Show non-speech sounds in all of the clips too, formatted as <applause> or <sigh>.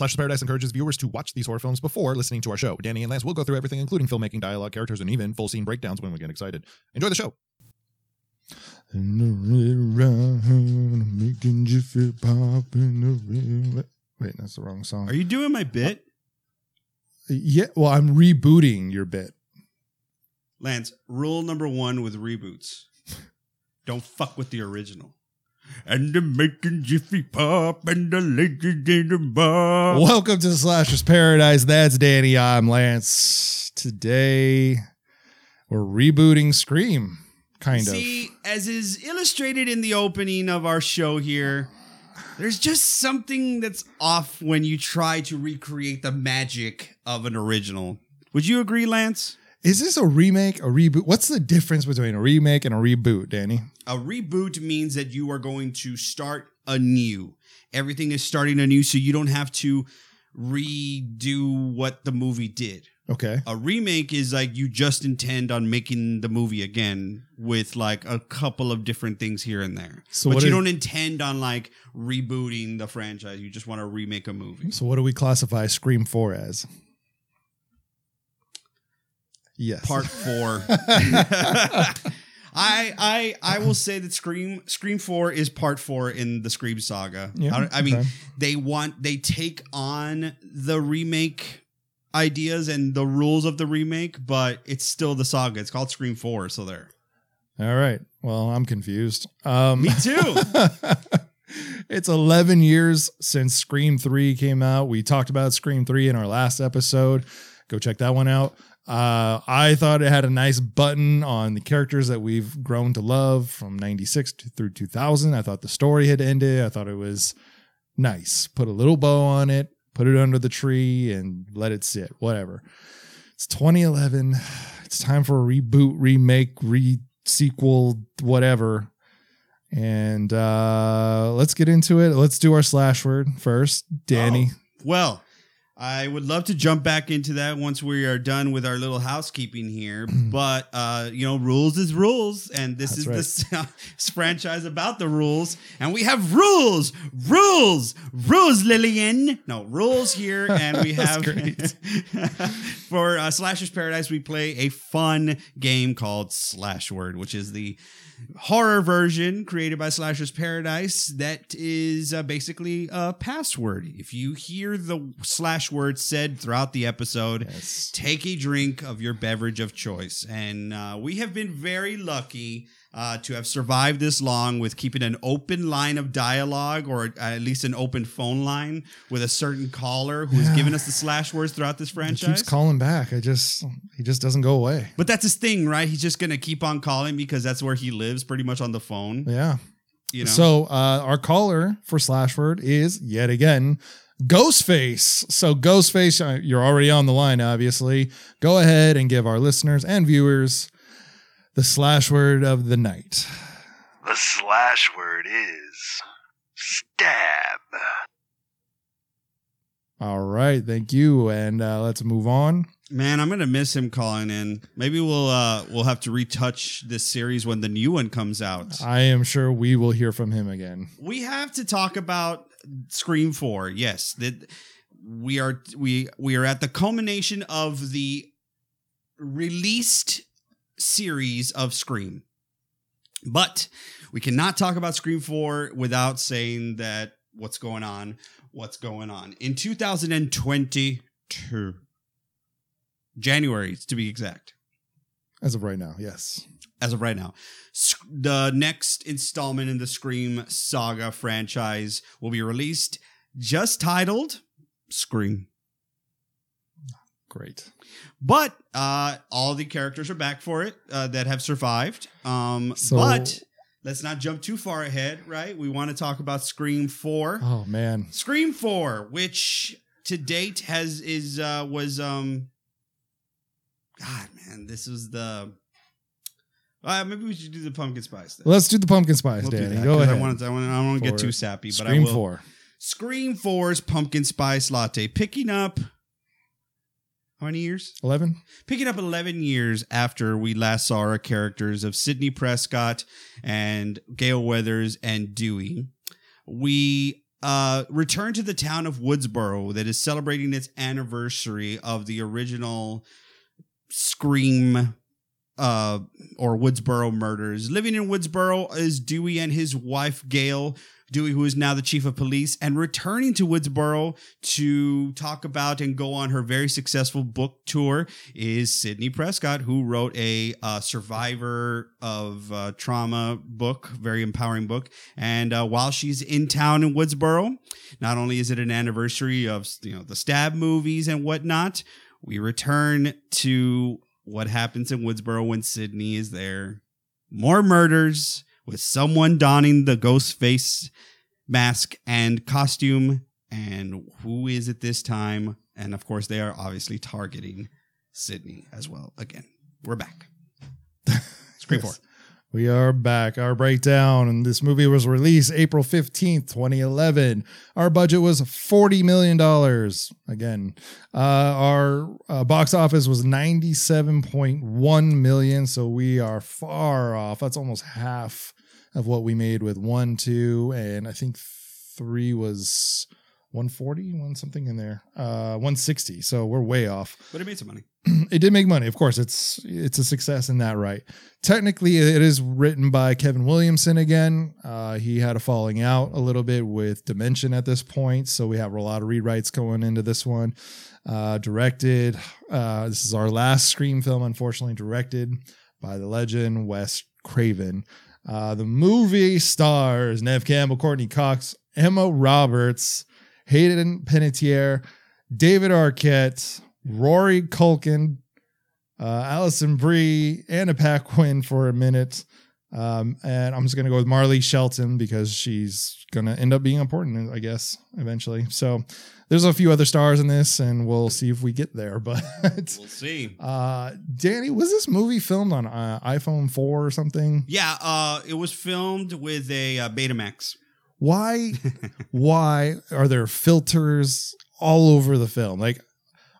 Spoiler alert Slashers Paradise encourages viewers to watch these horror films before listening to our show. Danny and Lance will go through everything, including filmmaking, dialogue, characters, and even full scene breakdowns when we get excited. Enjoy the show. Wait, that's the wrong song. Are you doing my bit? Uh, yeah, well, I'm rebooting your bit. Lance, rule number one with reboots don't fuck with the original. And the making Jiffy Pop and the ladies in the bar. Welcome to Slashers Paradise. That's Danny. I'm Lance. Today, we're rebooting Scream, kind of. See, as is illustrated in the opening of our show here, there's just something that's off when you try to recreate the magic of an original. Would you agree, Lance? Is this a remake, a reboot? What's the difference between a remake and a reboot, Danny? A reboot means that you are going to start anew. Everything is starting anew, so you don't have to redo what the movie did. Okay. A remake is like you just intend on making the movie again with like a couple of different things here and there. So but you is- don't intend on like rebooting the franchise. You just want to remake a movie. So, what do we classify Scream 4 as? Yes. Part four. <laughs> <laughs> I I I will say that Scream Scream Four is part four in the Scream saga. Yeah, I, I mean, okay. they want they take on the remake ideas and the rules of the remake, but it's still the saga. It's called Scream Four, so there. All right. Well, I'm confused. Um, Me too. <laughs> it's 11 years since Scream 3 came out. We talked about Scream 3 in our last episode. Go check that one out. Uh, I thought it had a nice button on the characters that we've grown to love from 96 through 2000. I thought the story had ended. I thought it was nice. Put a little bow on it, put it under the tree, and let it sit. Whatever. It's 2011. It's time for a reboot, remake, re sequel, whatever. And uh let's get into it. Let's do our slash word first. Danny. Oh, well, I would love to jump back into that once we are done with our little housekeeping here, but uh, you know, rules is rules, and this That's is this <laughs> franchise about the rules, and we have rules, rules, rules, Lillian. No rules here, <laughs> and we have <laughs> for uh, Slashers Paradise, we play a fun game called Slash Word, which is the horror version created by Slashers Paradise that is uh, basically a password. If you hear the slash word said throughout the episode, Yes. take a drink of your beverage of choice. And uh, we have been very lucky. Uh, to have survived this long with keeping an open line of dialogue or at least an open phone line with a certain caller who has Yeah. given us the slash words throughout this He franchise. keeps calling back. I just he just doesn't go away. But that's his thing, right? He's just gonna keep on calling because that's where he lives, pretty much on the phone. Yeah. You know. So uh our caller for slash word is yet again Ghostface. So Ghostface, uh, you're already on the line, obviously. Go ahead and give our listeners and viewers the slash word of the night. The slash word is stab. All right, thank you. And uh, let's move on. Man, I'm gonna miss him calling in. Maybe we'll uh we'll have to retouch this series when the new one comes out. I am sure we will hear from him again. we have to talk about Scream 4. Yes, that we are we we are at the culmination of the released series of Scream. But we cannot talk about Scream 4 without saying that what's going on, what's going on. In 2022 January to be exact As of right now, yes. as of right now. The next installment in the Scream saga franchise will be released, just titled Scream. Great. But uh, all the characters are back for it uh, that have survived. Um, So- but let's not jump too far ahead, right? We want to talk about Scream Four. Oh man. Scream Four, which to date has is uh, was um, God man, this was the. Uh, maybe we should do the pumpkin spice. Then. Let's do the pumpkin spice, We'll Danny. that, Go ahead. I want to. I want. I don't want to get too sappy, but Scream I will. four. Scream 4's pumpkin spice latte, picking up how many years? Eleven? Picking up 11 years after we last saw our characters of Sidney Prescott and Gail Weathers and Dewey. We uh, return to the town of Woodsboro that is celebrating its anniversary of the original Scream uh, or Woodsboro murders. Living in Woodsboro is Dewey and his wife Gail. Dewey, who is now the chief of police, and returning to Woodsboro to talk about and go on her very successful book tour is Sidney Prescott, who wrote a uh, survivor of uh, trauma book, very empowering book. And uh, while she's in town in Woodsboro, not only is it an anniversary of you know the stab movies and whatnot, we return to what happens in Woodsboro when Sidney is there. More murders with someone donning the ghost face mask and costume. And who is it this time? And of course, they are obviously targeting Sidney as well. Again, we're back. <laughs> Scream Yes. 4. We are back. Our breakdown, and this movie was released April 15th, 2011. Our budget was $40 million. Again, uh, our uh, box office was 97.1 million. So we are far off. That's almost half of what we made with one, two, and I think three was 140, one something in there, uh, 160. So we're way off. But it made some money. <clears throat> it did make money of course. It's it's a success in that right. Technically it is written by kevin williamson again. Uh, he had a falling out a little bit with dimension at this point so we have a lot of rewrites going into this one. Uh, directed uh, this is our last scream film unfortunately directed by the legend wes craven uh, the movie stars neve campbell courteney cox emma roberts hayden panettiere david arquette Rory Culkin, uh, Alison Brie, Anna Paquin for a minute. Um, and I'm just going to go with Marley Shelton because she's going to end up being important, I guess, eventually. So there's a few other stars in this, and we'll see if we get there. <laughs> But We'll see. uh, Danny, was this movie filmed on uh, iPhone 4 or something? Yeah, uh, it was filmed with a uh, Betamax. Why, <laughs> why are there filters all over the film? Like,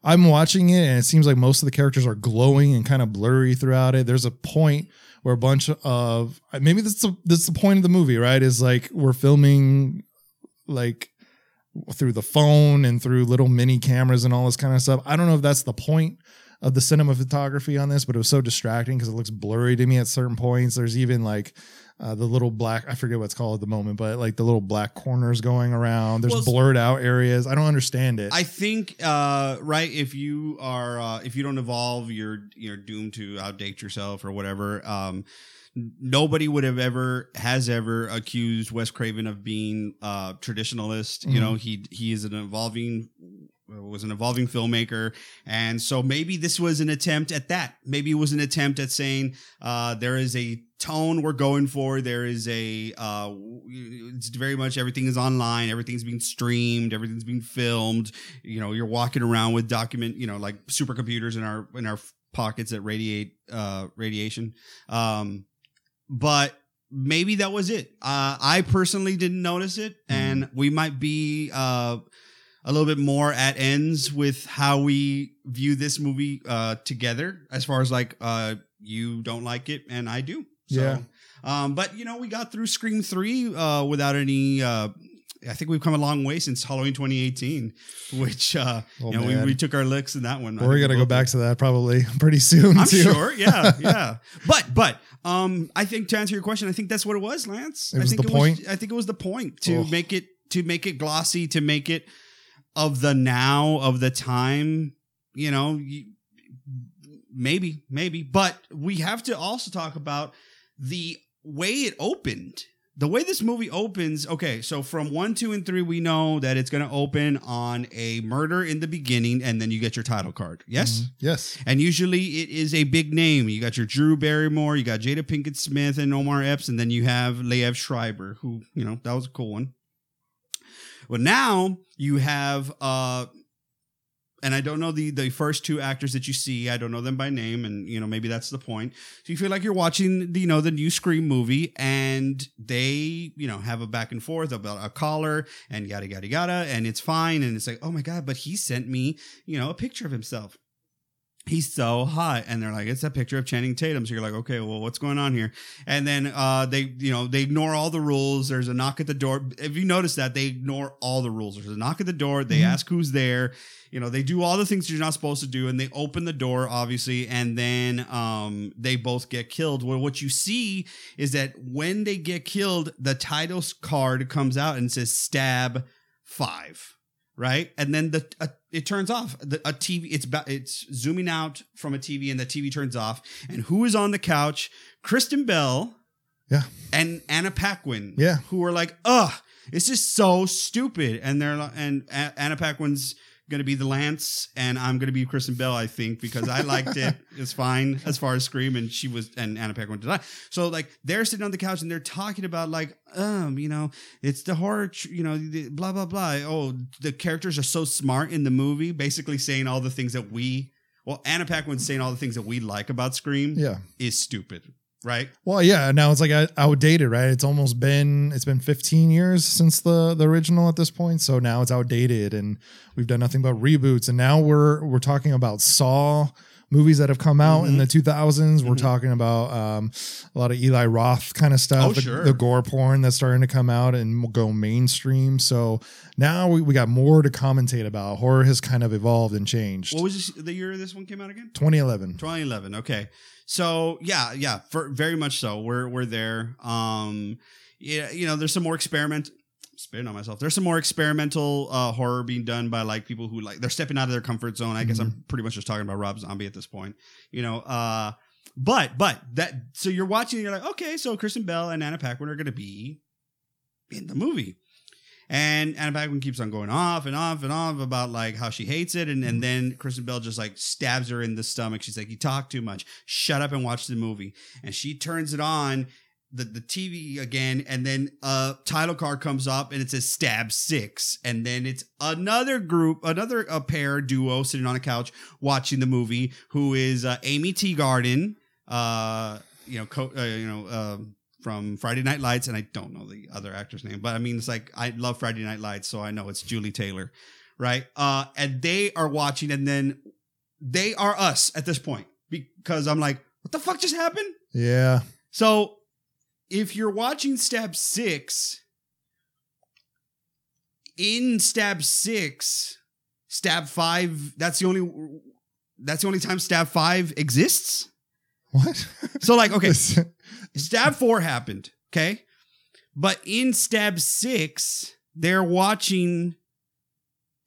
I'm watching it and it seems like most of the characters are glowing and kind of blurry throughout it. There's a point where a bunch of maybe that's the that's the point of the movie, right? Is like we're filming like through the phone and through little mini cameras and all this kind of stuff. I don't know if that's the point of the cinematography on this, but it was so distracting because it looks blurry to me at certain points. There's even like uh, the little black, I forget what it's called at the moment, but like the little black corners going around. There's Well, blurred out areas. I don't understand it. I think uh, right if you are uh, if you don't evolve, you're you're doomed to outdate yourself or whatever. Um, nobody would have ever has ever accused Wes Craven of being uh, traditionalist. You Mhm. know, he he is an evolving was an evolving filmmaker. And so maybe this was an attempt at that. Maybe it was an attempt at saying uh, there is a tone we're going for. There is a uh, it's very much everything is online. Everything's being streamed. Everything's being filmed. You know you're walking around with document you know like supercomputers in our in our pockets that radiate uh radiation. Um but maybe that was it. Uh i personally didn't notice it. And we might be uh a little bit more at ends with how we view this movie uh together as far as like uh you don't like it and i do so Yeah. um but you know we got through scream 3 uh without any uh I think we've come a long way since Halloween 2018, which uh, Oh, you know we, we took our licks in that one. We're gonna go back to that probably <laughs> pretty soon. I'm too. sure. Yeah, <laughs> yeah. But but um, I think to answer your question, I think that's what it was, Lance. It I was think the it point? Was, I think it was the point to Oh. make it to make it glossy, to make it of the now of the time. You know, you, maybe maybe, but we have to also talk about the way it opened. The way this movie opens, okay, so from one, two, and three, we know that it's going to open on a murder in the beginning, and then you get your title card. Yes? Mhm. Yes. And usually it is a big name. You got your Drew Barrymore, you got Jada Pinkett Smith and Omar Epps, and then you have Liev Schreiber, who, you know, that was a cool one. Well, now you have uh and I don't know the the first two actors that you see. I don't know them by name, and you know maybe that's the point. So you feel like you're watching, the, you know, the new Scream movie, and they, you know, have a back and forth about a caller and yada yada yada, and it's fine, and it's like, oh my god, but he sent me, you know, a picture of himself. He's so hot and they're like it's a picture of channing tatum. So you're like okay well what's going on here? And then uh they you know they ignore all the rules. There's a knock at the door. If you notice that they ignore all the rules. There's a knock at the door. They Mhm. ask who's there. You know they do all the things you're not supposed to do and they open the door obviously and then um they both get killed. Well what you see is that when they get killed the title card comes out and says stab five right? And then the uh, it turns off. The, a tv it's it's zooming out from a tv and the tv turns off. And who is on the couch? Kristen bell Yeah. and anna paquin Yeah. who are like ugh it's just so stupid. And they're and A- anna paquin's gonna be the lance and i'm gonna be kristen bell i think because i liked it <laughs> it's fine as far as scream and she was and anna paquin did I. so like they're sitting on the couch and they're talking about like um you know it's the horror tr- you know the blah blah blah oh the characters are so smart in the movie basically saying all the things that we well anna paquin's saying all the things that we like about scream Yeah. is stupid right Well, yeah. Now it's like outdated, right? It's almost been it's been 15 years since the the original at this point, so now it's outdated, and we've done nothing but reboots. And now we're we're talking about Saw movies that have come out in Mhm. the 2000s. We're Mhm. talking about um, a lot of Eli Roth kind of stuff, Oh, the, sure. the gore porn that's starting to come out and go mainstream. So now we, we got more to commentate about. Horror has kind of evolved and changed. what was this, the year this one came out again 2011. 2011 okay so yeah yeah for, very much so we're we're there. Um yeah you know there's some more experiment spitting on myself. There's some more experimental uh horror being done by like people who like they're stepping out of their comfort zone. I guess i'm pretty much just talking about rob zombie at this point you know uh but but that so you're watching and you're like okay so kristen bell and anna paquin are gonna be in the movie and Anna Paquin keeps on going off and off and off about like how she hates it, and, and then Kristen Bell just like stabs her in the stomach. She's like, "You talk too much. Shut up and watch the movie." And she turns it on the the TV again, and then a title card comes up and it says "Stab Six, and then it's another group, another a pair duo sitting on a couch watching the movie. Who is uh, Aimee Teegarden, uh, you know, co- uh, you know. Um, from Friday Night Lights, and I don't know the other actor's name, but I mean, it's like I love Friday Night Lights, so I know it's Julie Taylor, right? Uh, and they are watching, and then they are us at this point because I'm like, what the fuck just happened? Yeah. So if you're watching Stab Six, in Stab Six, Stab Five, that's the only that's the only time Stab Five exists. What? So like, okay, <laughs> Stab four happened, okay? But in Stab six, they're watching.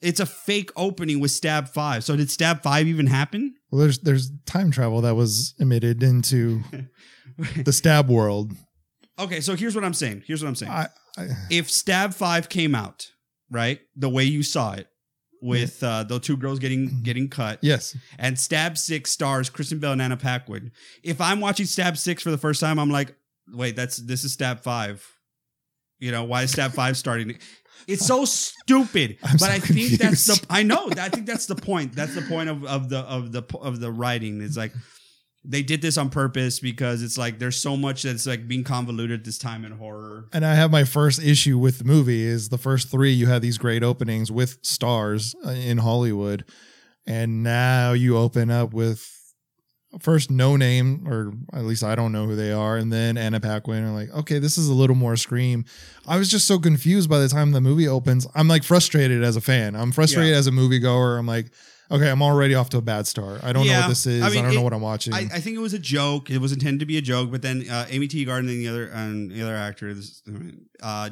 It's a fake opening with Stab five. So did Stab five even happen? Well, there's there's time travel that was emitted into <laughs> the stab world. okay, so here's what I'm saying. Here's what I'm saying. I, I if Stab five came out right the way you saw it, with uh, the two girls getting getting cut, yes, and Stab Six stars Kristen Bell and Anna Paquin. If I'm watching Stab Six for the first time, I'm like, wait, that's this is Stab Five. You know why is Stab <laughs> Five starting? It's so stupid, <laughs> I'm but so I think that's the. I know I think that's the point. That's the point of of the of the of the writing. It's like they did this on purpose because it's like there's so much that's like being convoluted this time in horror. and I have my first issue with the movie is the first three. You have these great openings with stars uh, in Hollywood, and now you open up with first no name, or at least I don't know who they are, and then Anna Paquin. I'm like, okay, this is a little more Scream. I was just so confused by the time the movie opens. I'm like frustrated as a fan. I'm frustrated Yeah. as a moviegoer. I'm like. Okay, I'm already off to a bad start. I don't know Yeah, what this is. I I, mean, don't know it- what I'm watching. I, I think it was a joke. It was intended to be a joke, but then uh, Aimee Teegarden and the other and the other actors, uh,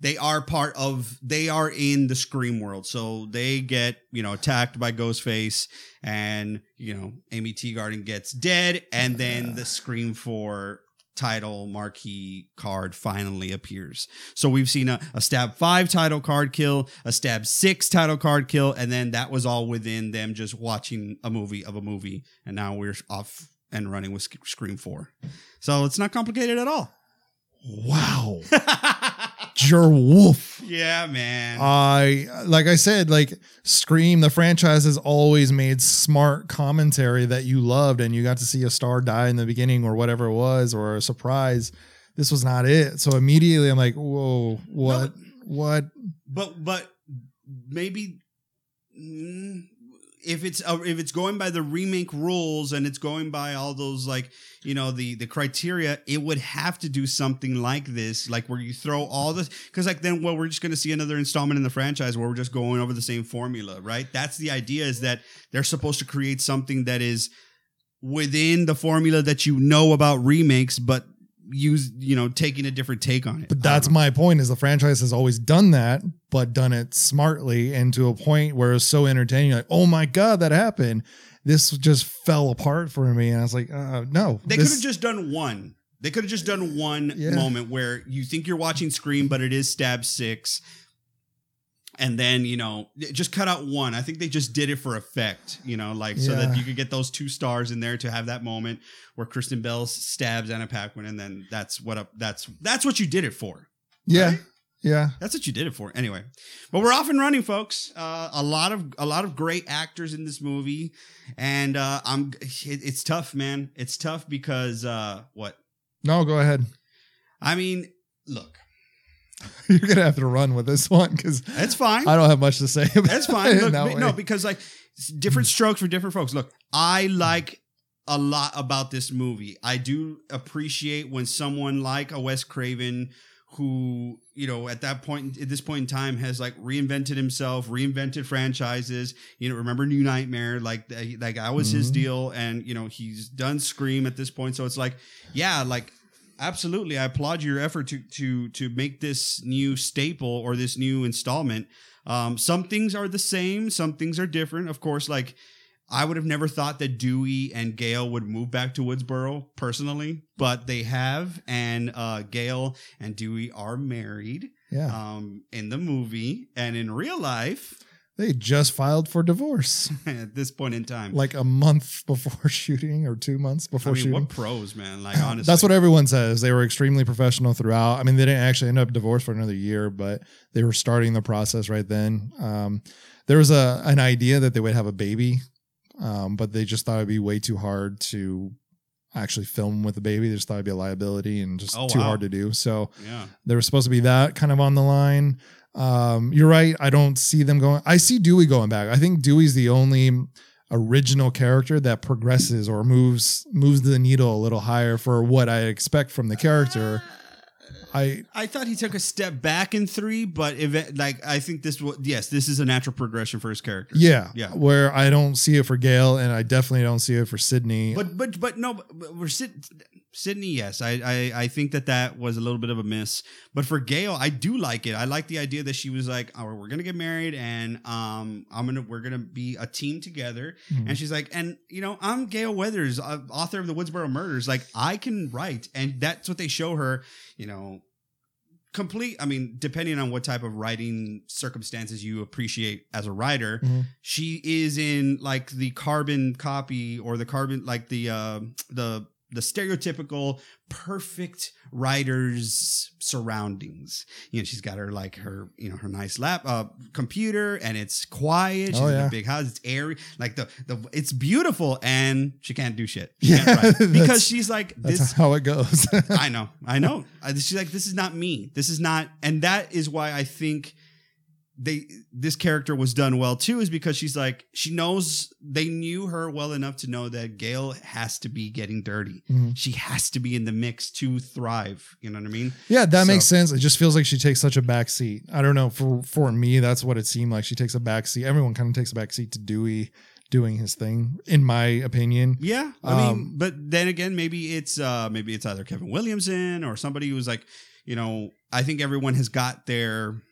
they are part of. They are in the Scream world, so they get you know attacked by Ghostface, and you know Aimee Teegarden gets dead, and then the Scream Four title marquee card finally appears. So we've seen a, a stab five title card kill, a stab six title card kill, and then that was all within them just watching a movie of a movie. And now we're off and running with Scream 4. So it's not complicated at all. wow, <laughs> Jer Wolf. yeah, man. I like I said, like Scream, the franchise has always made smart commentary that you loved, and you got to see a star die in the beginning or whatever it was, or a surprise. This was not it. So immediately I'm like, whoa, what? what? but but maybe mm, if it's uh, if it's going by the remake rules and it's going by all those like you know the the criteria, it would have to do something like this, like where you throw all this because like then well we're just going to see another installment in the franchise where we're just going over the same formula, right? That's the idea is that they're supposed to create something that is within the formula that you know about remakes, but use you know taking a different take on it. But that's I don't know. my point is the franchise has always done that, but done it smartly and to a point where it's so entertaining. Like, oh my God, that happened. This just fell apart for me. And I was like, uh, no. They could have just done one. They could have just done one Yeah. moment where you think you're watching Scream, but it is Stab Six, and then you know just cut out one. I think they just did it for effect, you know, like so that you could get those two stars in there to have that moment where Kristen Bell stabs Anna Paquin, and then that's what up. That's that's what you did it for. yeah. right? Yeah. That's what you did it for. Anyway, but we're off and running, folks. Uh, a lot of a lot of great actors in this movie, and uh, I'm it, it's tough, man. It's tough because uh, what No, go ahead. I mean. Look, <laughs> You're going to have to run with this one because that's fine. I don't have much to say about That's fine. Look, that no, because like different strokes for different folks. Look, I like a lot about this movie. I do appreciate when someone like a Wes Craven who, you know, at that point at this point in time has like reinvented himself, reinvented franchises. You know, remember New Nightmare, like like that was his Mhm. deal and you know, he's done Scream at this point. So it's like, yeah, like absolutely i applaud your effort to to to make this new staple or this new installment. Um some things are the same some things are different. Of course like i would have never thought that dewey and gail would move back to woodsboro personally but they have and uh gail and dewey are married yeah. um in the movie. And in real life They just filed for divorce <laughs> at this point in time like a month before <laughs> shooting or two months i before mean shooting. what pros man <sighs> like honestly That's what everyone says. They were extremely professional throughout. I mean, they didn't actually end up divorced for another year, but they were starting the process right then. Um, there was a an idea that they would have a baby, um, but they just thought it'd be way too hard to actually film with a baby. They just thought it'd be a liability and just Oh, too wow. hard to do. So yeah there was supposed to be that kind of on the line. Um, you're right. I don't see them going. I see Dewey going back. I think Dewey's the only original character that progresses or moves moves the needle a little higher for what I expect from the character. I I thought he took a step back in three, but if it, like I think this was yes, this is a natural progression for his character. yeah Yeah. Where I don't see it for Gail, and I definitely don't see it for Sidney. But but but no, but- but we're Sid, Sidney. Yes, I, I I think that that was a little bit of a miss. But for Gail, I do like it. I like the idea that she was like, "Oh, we're gonna get married, and um, I'm gonna we're gonna be a team together." Mhm. And she's like, "And you know, I'm Gail Weathers, uh, author of the Woodsboro Murders. Like, I can write." And that's what they show her. You know, complete. I mean, depending on what type of writing circumstances you appreciate as a writer, Mhm. she is in like the carbon copy or the carbon like the uh the the stereotypical perfect writer's surroundings. You know, she's got her like her, you know, her nice lap uh computer and it's quiet. She's Oh, in yeah. a big house. It's airy. Like the the it's beautiful and she can't do shit. She Yeah, <laughs> because she's like That's this how it goes. <laughs> I know, I know. She's like, this is not me. This is not, and that is why I think they this character was done well too. Is because she's like, she knows they knew her well enough to know that Gail has to be getting dirty. Mhm. She has to be in the mix to thrive. You know what I mean? Yeah, that makes sense. It just feels like she takes such a back seat. I don't know. For for me, that's what it seemed like. She takes a back seat. Everyone kind of takes a back seat to Dewey doing his thing, in my opinion. Yeah, I mean, Um, but then again, maybe it's uh maybe it's either Kevin Williamson or somebody who's like, you know, I think everyone has got their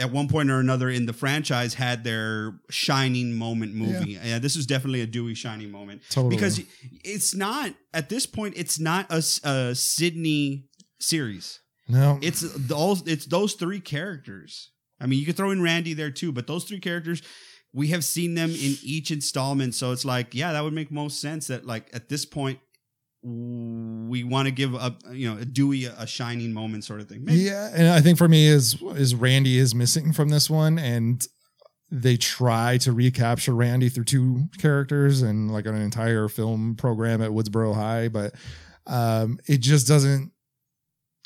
at one point or another in the franchise had their shining moment movie. Yeah, this is definitely a Dewey shining moment Totally. because it's not at this point. It's not a Sidney series. no, It's those. It's those three characters. I mean, you could throw in Randy there too, but those three characters, we have seen them in each installment. So it's like, yeah, that would make most sense. That like at this point, we want to give a you know a Dewey a, shining moment sort of thing. Maybe. Yeah, and I think for me is is Randy is missing from this one, and they try to recapture Randy through two characters and like an entire film program at Woodsboro High, but um, it just doesn't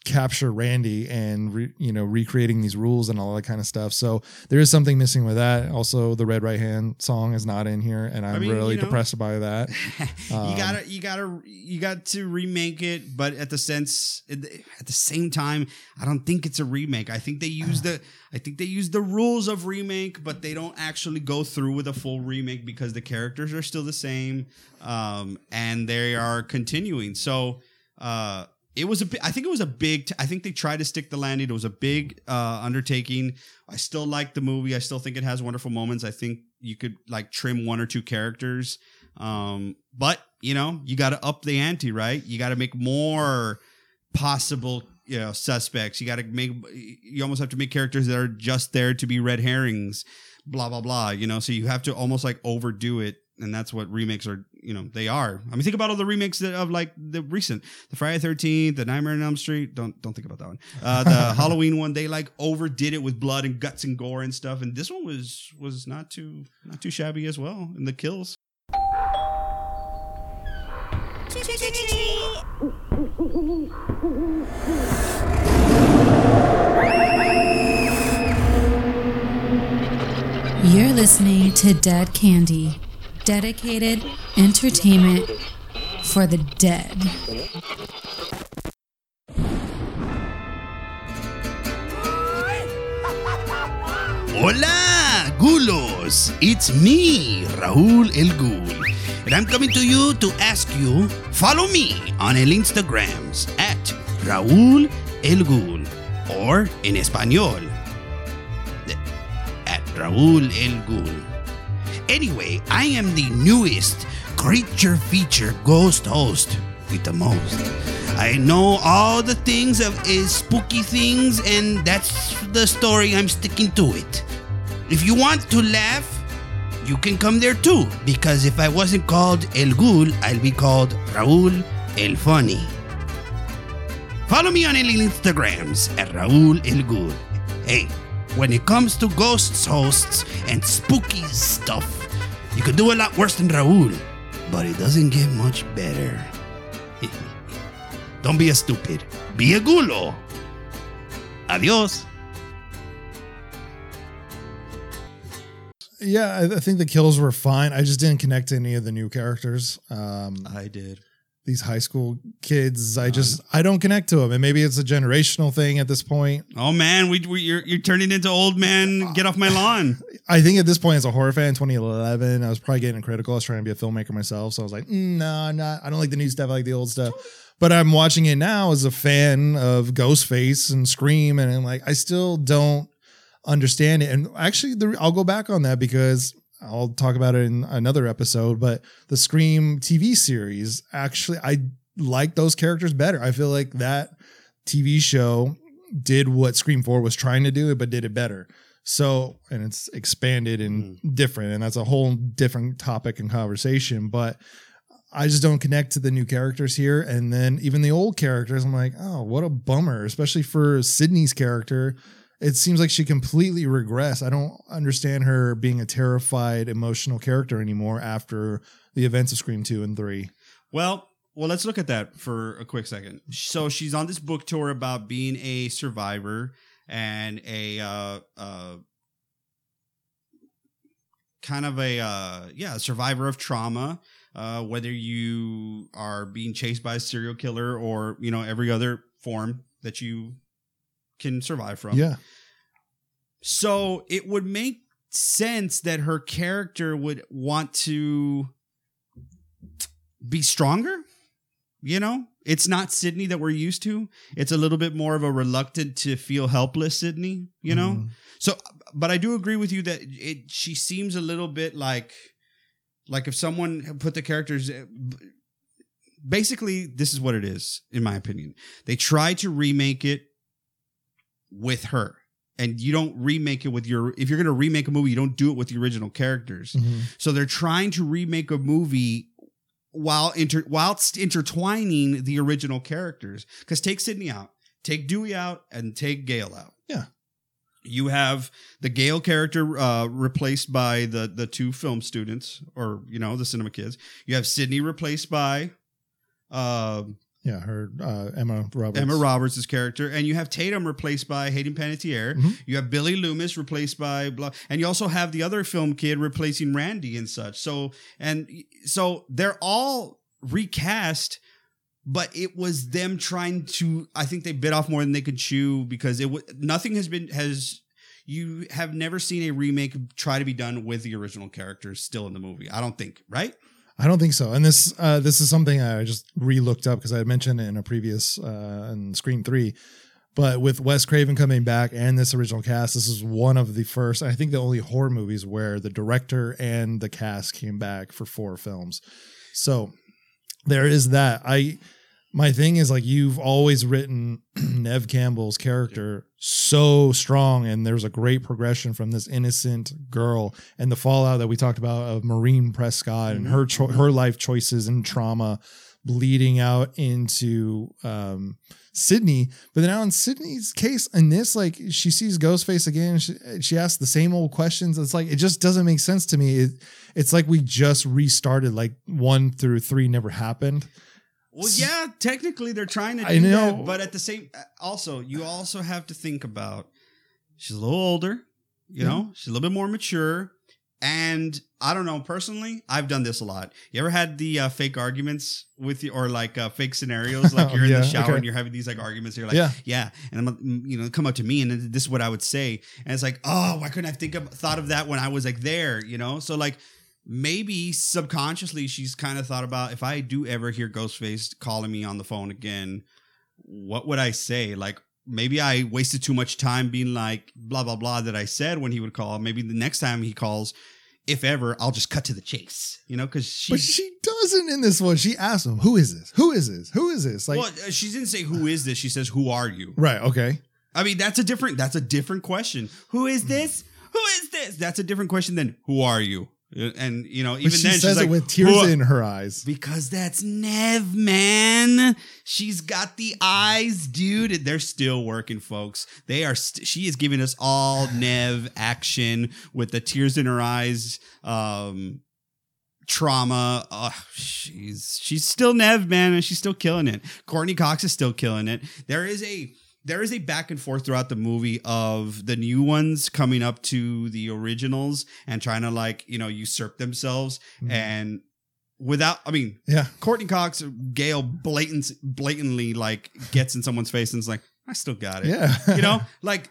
capture Randy and re, you know recreating these rules and all that kind of stuff. So there is something missing with that. Also, the Red Right Hand song is not in here, and I'm mean, really you know. depressed by that. <laughs> you Um, gotta, you gotta, you got to remake it, but at the sense, at the same time, I don't think it's a remake. I think they use the, I think they use the rules of remake, but they don't actually go through with a full remake because the characters are still the same, um, and they are continuing. So, uh, it was a, I think it was a big. I think they tried to stick the landing. It was a big uh, undertaking. I still like the movie. I still think it has wonderful moments. I think you could like trim one or two characters. Um, but you know, you got to up the ante, right? You got to make more possible, you know, suspects. You got to make. You almost have to make characters that are just there to be red herrings. Blah blah blah. You know, so you have to almost like overdo it. And that's what remakes are, you know, they are. I mean, think about all the remakes that, of like the recent, the Friday Thirteenth, the Nightmare on Elm Street. Don't don't think about that one. Uh, the <laughs> Halloween one, they like overdid it with blood and guts and gore and stuff. And this one was was not too not too shabby as well. in the kills. You're listening to Dead Candy, dedicated entertainment for the dead. Hola, Gulos! It's me, Raul El Ghoul. And I'm coming to you to ask you, follow me on el Instagrams at Raul El Ghoul. Or in Espanol, at Raul El Ghoul. Anyway, I am the newest creature feature ghost host with the most. I know all the things of is spooky things, and that's the story. I'm sticking to it. If you want to laugh, you can come there too. Because if I wasn't called El Ghoul, I'll be called Raul El Funny. Follow me on any Instagrams at Raul El Ghoul. Hey, when it comes to ghosts, hosts, and spooky stuff, you could do a lot worse than Raul, but it doesn't get much better. <laughs> Don't be a stupid. Be a gulo. Adios. Yeah, I, I think the kills were fine. I just didn't connect to any of the new characters. Um, I did. These high school kids, I just I don't connect to them, and maybe it's a generational thing at this point. Oh man, we, we you're you're turning into old man. Get off my lawn. <laughs> I think at this point, as a horror fan, 2011, I was probably getting critical. I was trying to be a filmmaker myself, so I was like, mm, no, I'm not. I don't like the new stuff. I like the old stuff. But I'm watching it now as a fan of Ghostface and Scream, and I'm like, I still don't understand it. And actually, the, I'll go back on that because I'll talk about it in another episode. But the Scream TV series, actually, I like those characters better. I feel like that TV show did what Scream 4 was trying to do, but did it better. So, and it's expanded and hmm. different, and that's a whole different topic and conversation. But I just don't connect to the new characters here. And then even the old characters, I'm like, oh, what a bummer, especially for Sidney's character. It seems like she completely regressed. I don't understand her being a terrified, emotional character anymore after the events of Scream 2 and 3. Well, well, let's look at that for a quick second. So she's on this book tour about being a survivor and a uh, uh, kind of a uh, yeah, a survivor of trauma. Uh, whether you are being chased by a serial killer or you know every other form that you can survive from. Yeah. So it would make sense that her character would want to be stronger. You know, it's not Sidney that we're used to. It's a little bit more of a reluctant to feel helpless Sidney, you know? Mhm. So, but I do agree with you that it she seems a little bit like like if someone put the characters basically this is what it is in my opinion. They try to remake it with her. And you don't remake it with your if you're going to remake a movie, you don't do it with the original characters. Mhm. So they're trying to remake a movie while inter whilst intertwining the original characters. Because take Sidney out, take Dewey out, and take Gail out. Yeah. You have the Gail character uh, replaced by the the two film students, or you know the cinema kids. You have Sydney replaced by uh, Yeah, her uh, Emma Roberts. Emma Roberts' character, and you have Tatum replaced by Hayden Panettiere. Mhm. You have Billy Loomis replaced by blah, and you also have the other film kid replacing Randy and such. So and so they're all recast, but it was them trying to. I think they bit off more than they could chew because it was nothing has been has. You have never seen a remake try to be done with the original characters still in the movie. I don't think, right? I don't think so. And this uh, this is something I just re-looked up because I had mentioned it in a previous uh, in Scream Three. But with Wes Craven coming back and this original cast, this is one of the first, I think, the only horror movies where the director and the cast came back for four films. So there is that. I my thing is like you've always written <clears throat> Neve Campbell's character so strong, and there's a great progression from this innocent girl and the fallout that we talked about of Maureen Prescott and her cho- her life choices and trauma bleeding out into um, Sidney. But then now in Sidney's case, in this, like she sees Ghostface again, she, she asks the same old questions. It's like it just doesn't make sense to me. It, it's like we just restarted. Like one through three never happened. Well, yeah, technically they're trying to do I know. that, but at the same, uh, also you also have to think about she's a little older, you know, she's a little bit more mature, and I don't know. Personally, I've done this a lot. You ever had the uh, fake arguments with you, or like uh, fake scenarios, like <laughs> you're in Yeah, the shower okay. and you're having these like arguments. You're like, Yeah. yeah, and I'm, mm, you know, come up to me and this is what I would say, and it's like, oh, why couldn't I think of thought of that when I was like there, you know? So like maybe subconsciously she's kind of thought about if I do ever hear Ghostface calling me on the phone again, what would I say? Like maybe I wasted too much time being like blah blah blah that I said when he would call. Maybe the next time he calls, if ever, I'll just cut to the chase, you know, because she. But she doesn't in this one. She asks him, "Who is this? Who is this? Who is this?" Like, well, uh, she didn't say who is this. She says, "Who are you?" right? Okay. I mean, that's a different. That's a different question. Who is this? Who is this? That's a different question than who are you? And you know, even then, says she's like, it with tears "Who- in her eyes. Because that's Neve, man. She's got the eyes, dude. They're still working, folks. They are. St- she is giving us all <sighs> Neve action with the tears in her eyes. Um, trauma. Ugh, she's she's still Neve, man, and she's still killing it. Courteney Cox is still killing it. There is a there is a back and forth throughout the movie of the new ones coming up to the originals and trying to like you know usurp themselves Mhm. and without i mean Yeah. courteney cox gail blatant blatantly like gets in someone's face and is like i still got it Yeah. you know <laughs> like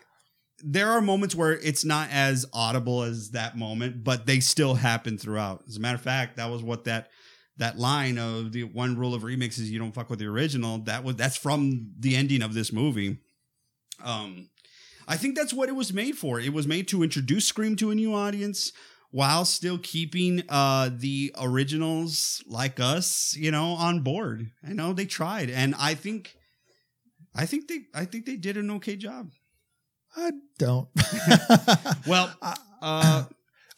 there are moments where it's not as audible as that moment but they still happen throughout as a matter of fact that was what that that line of the one rule of remix is you don't fuck with the original that was that's from the ending of this movie um i think that's what it was made for it was made to introduce scream to a new audience while still keeping uh the originals like us you know on board i know they tried and i think i think they i think they did an okay job I don't. <laughs> well uh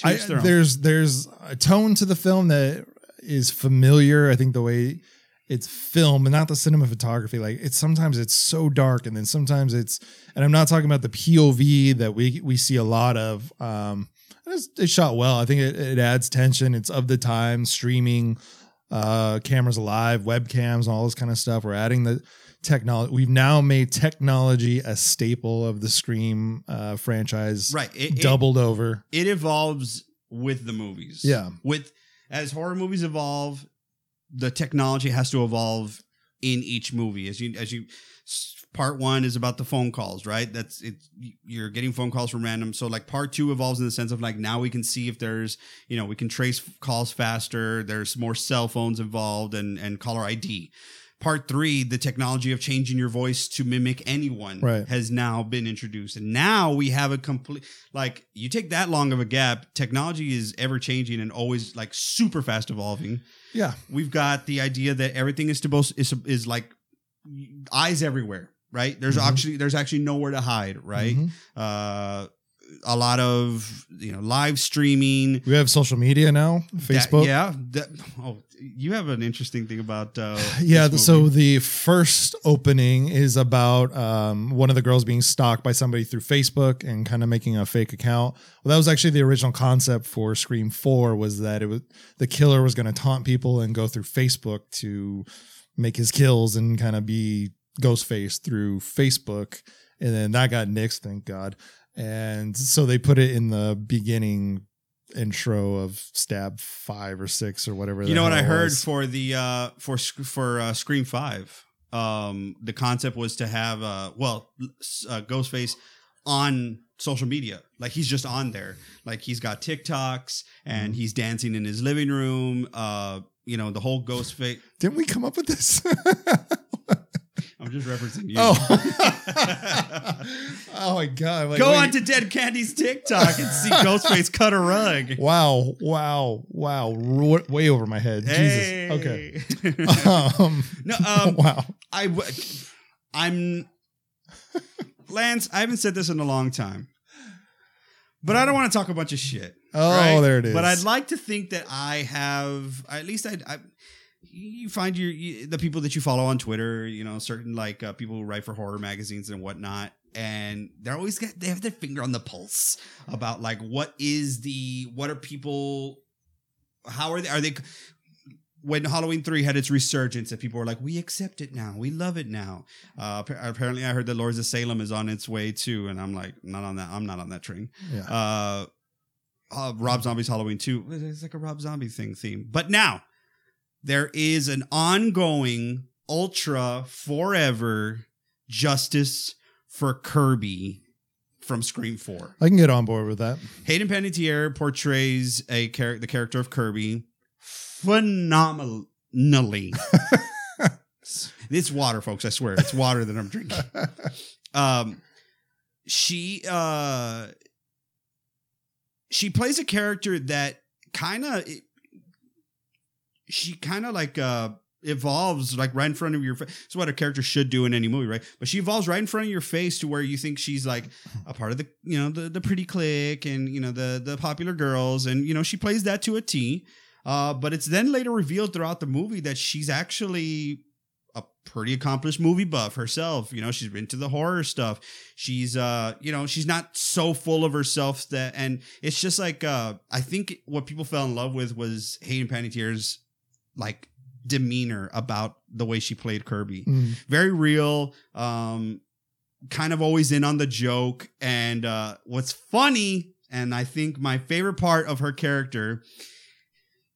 I, each their own. there's there's a tone to the film that is familiar. I think the way it's film and not the cinematography. Like it's sometimes it's so dark, and then sometimes it's. And I'm not talking about the POV that we we see a lot of. Um, it's, it's shot well. I think it, it adds tension. It's of the time streaming, uh, cameras alive, webcams, all this kind of stuff. We're adding the technology. We've now made technology a staple of the Scream uh, franchise. right it, it- doubled over. it evolves with the movies. Yeah. With as horror movies evolve, the technology has to evolve in each movie. As you as you part 1 is about the phone calls, right? That's it you're getting phone calls from random. So like part 2 evolves in the sense of like now we can see if there's, you know, we can trace calls faster, there's more cell phones involved and and caller ID. Part three, the technology of changing your voice to mimic anyone Right. has now been introduced. And now we have a complete, like, you take that long of a gap, technology is ever changing and always like super fast evolving. Yeah. We've got the idea that everything is supposed is, is like eyes everywhere, right? There's Mhm. actually there's actually nowhere to hide, right? Mhm. Uh, a lot of you know live streaming, We have social media now, that- Facebook. yeah. That, oh, you have an interesting thing about. Uh, <sighs> Yeah, so the first opening is about um, one of the girls being stalked by somebody through Facebook and kind of making a fake account. Well, that was actually the original concept for Scream Four was that it was the killer was going to taunt people and go through Facebook to make his kills and kind of be Ghostface through Facebook, and then that got nixed, thank God. And so they put it in the beginning intro of Stab Five or Six or whatever. You know what I heard was. for the uh for for uh, Scream Five. Um, the concept was to have uh well uh, Ghostface on social media, like he's just on there, like he's got TikToks and Mm-hmm. he's dancing in his living room. Uh, you know the whole Ghostface. Didn't we come up with this? <laughs> I'm just referencing you. oh, <laughs> oh my god! Like, Go wait. on to Dead Candy's TikTok and see <laughs> Ghostface cut a rug. Wow! Wow! Wow! Ro- Way over my head. Hey. Jesus. Okay. Um, <laughs> no, um, wow. I w- I'm Lance. I haven't said this in a long time, but I don't want to talk a bunch of shit. Oh, right? there it is. But I'd like to think that I have at least I. I you find your you, the people that you follow on Twitter, you know, certain like uh, people who write for horror magazines and whatnot, and they're always got they have their finger on the pulse about like what is the what are people, how are they are they when Halloween three had its resurgence and people were like, we accept it now, we love it now. Uh, apparently, I heard that Lords of Salem is on its way too, and I'm like, not on that. I'm not on that train. Yeah. Uh, uh, Rob Zombie's Halloween two. It's like a Rob Zombie thing theme, but now there is an ongoing ultra forever justice for Kirby from Scream Four. I can get on board with that. Hayden Panettiere portrays a char- the character of Kirby phenomenally. <laughs> it's water, folks. I swear, it's water that I'm drinking. <laughs> Um, she uh, she plays a character that kind of she kind of like uh evolves like right in front of your face. It's what a character should do in any movie, right? But she evolves right in front of your face to where you think she's like a part of the you know the the pretty clique and you know the the popular girls and you know she plays that to a T. Uh, but it's then later revealed throughout the movie that she's actually a pretty accomplished movie buff herself. You know, she's into the horror stuff. She's uh, you know, she's not so full of herself that and it's just like uh I think what people fell in love with was Hayden Panettiere's like demeanor about the way she played Kirby. Mm. very real um kind of always in on the joke. And uh what's funny and i think my favorite part of her character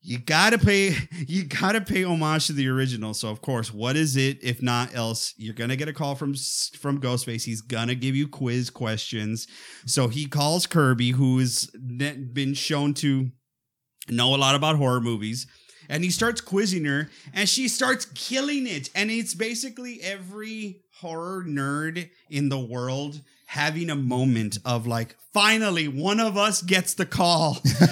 you gotta pay <laughs> you gotta pay homage to the original. So of course what is it? If not else you're gonna get a call from from ghostface. He's gonna give you quiz questions. So he calls kirby who has been shown to know a lot about horror movies and he starts quizzing her and she starts killing it. And it's basically every horror nerd in the world having a moment of like finally one of us gets the call <laughs>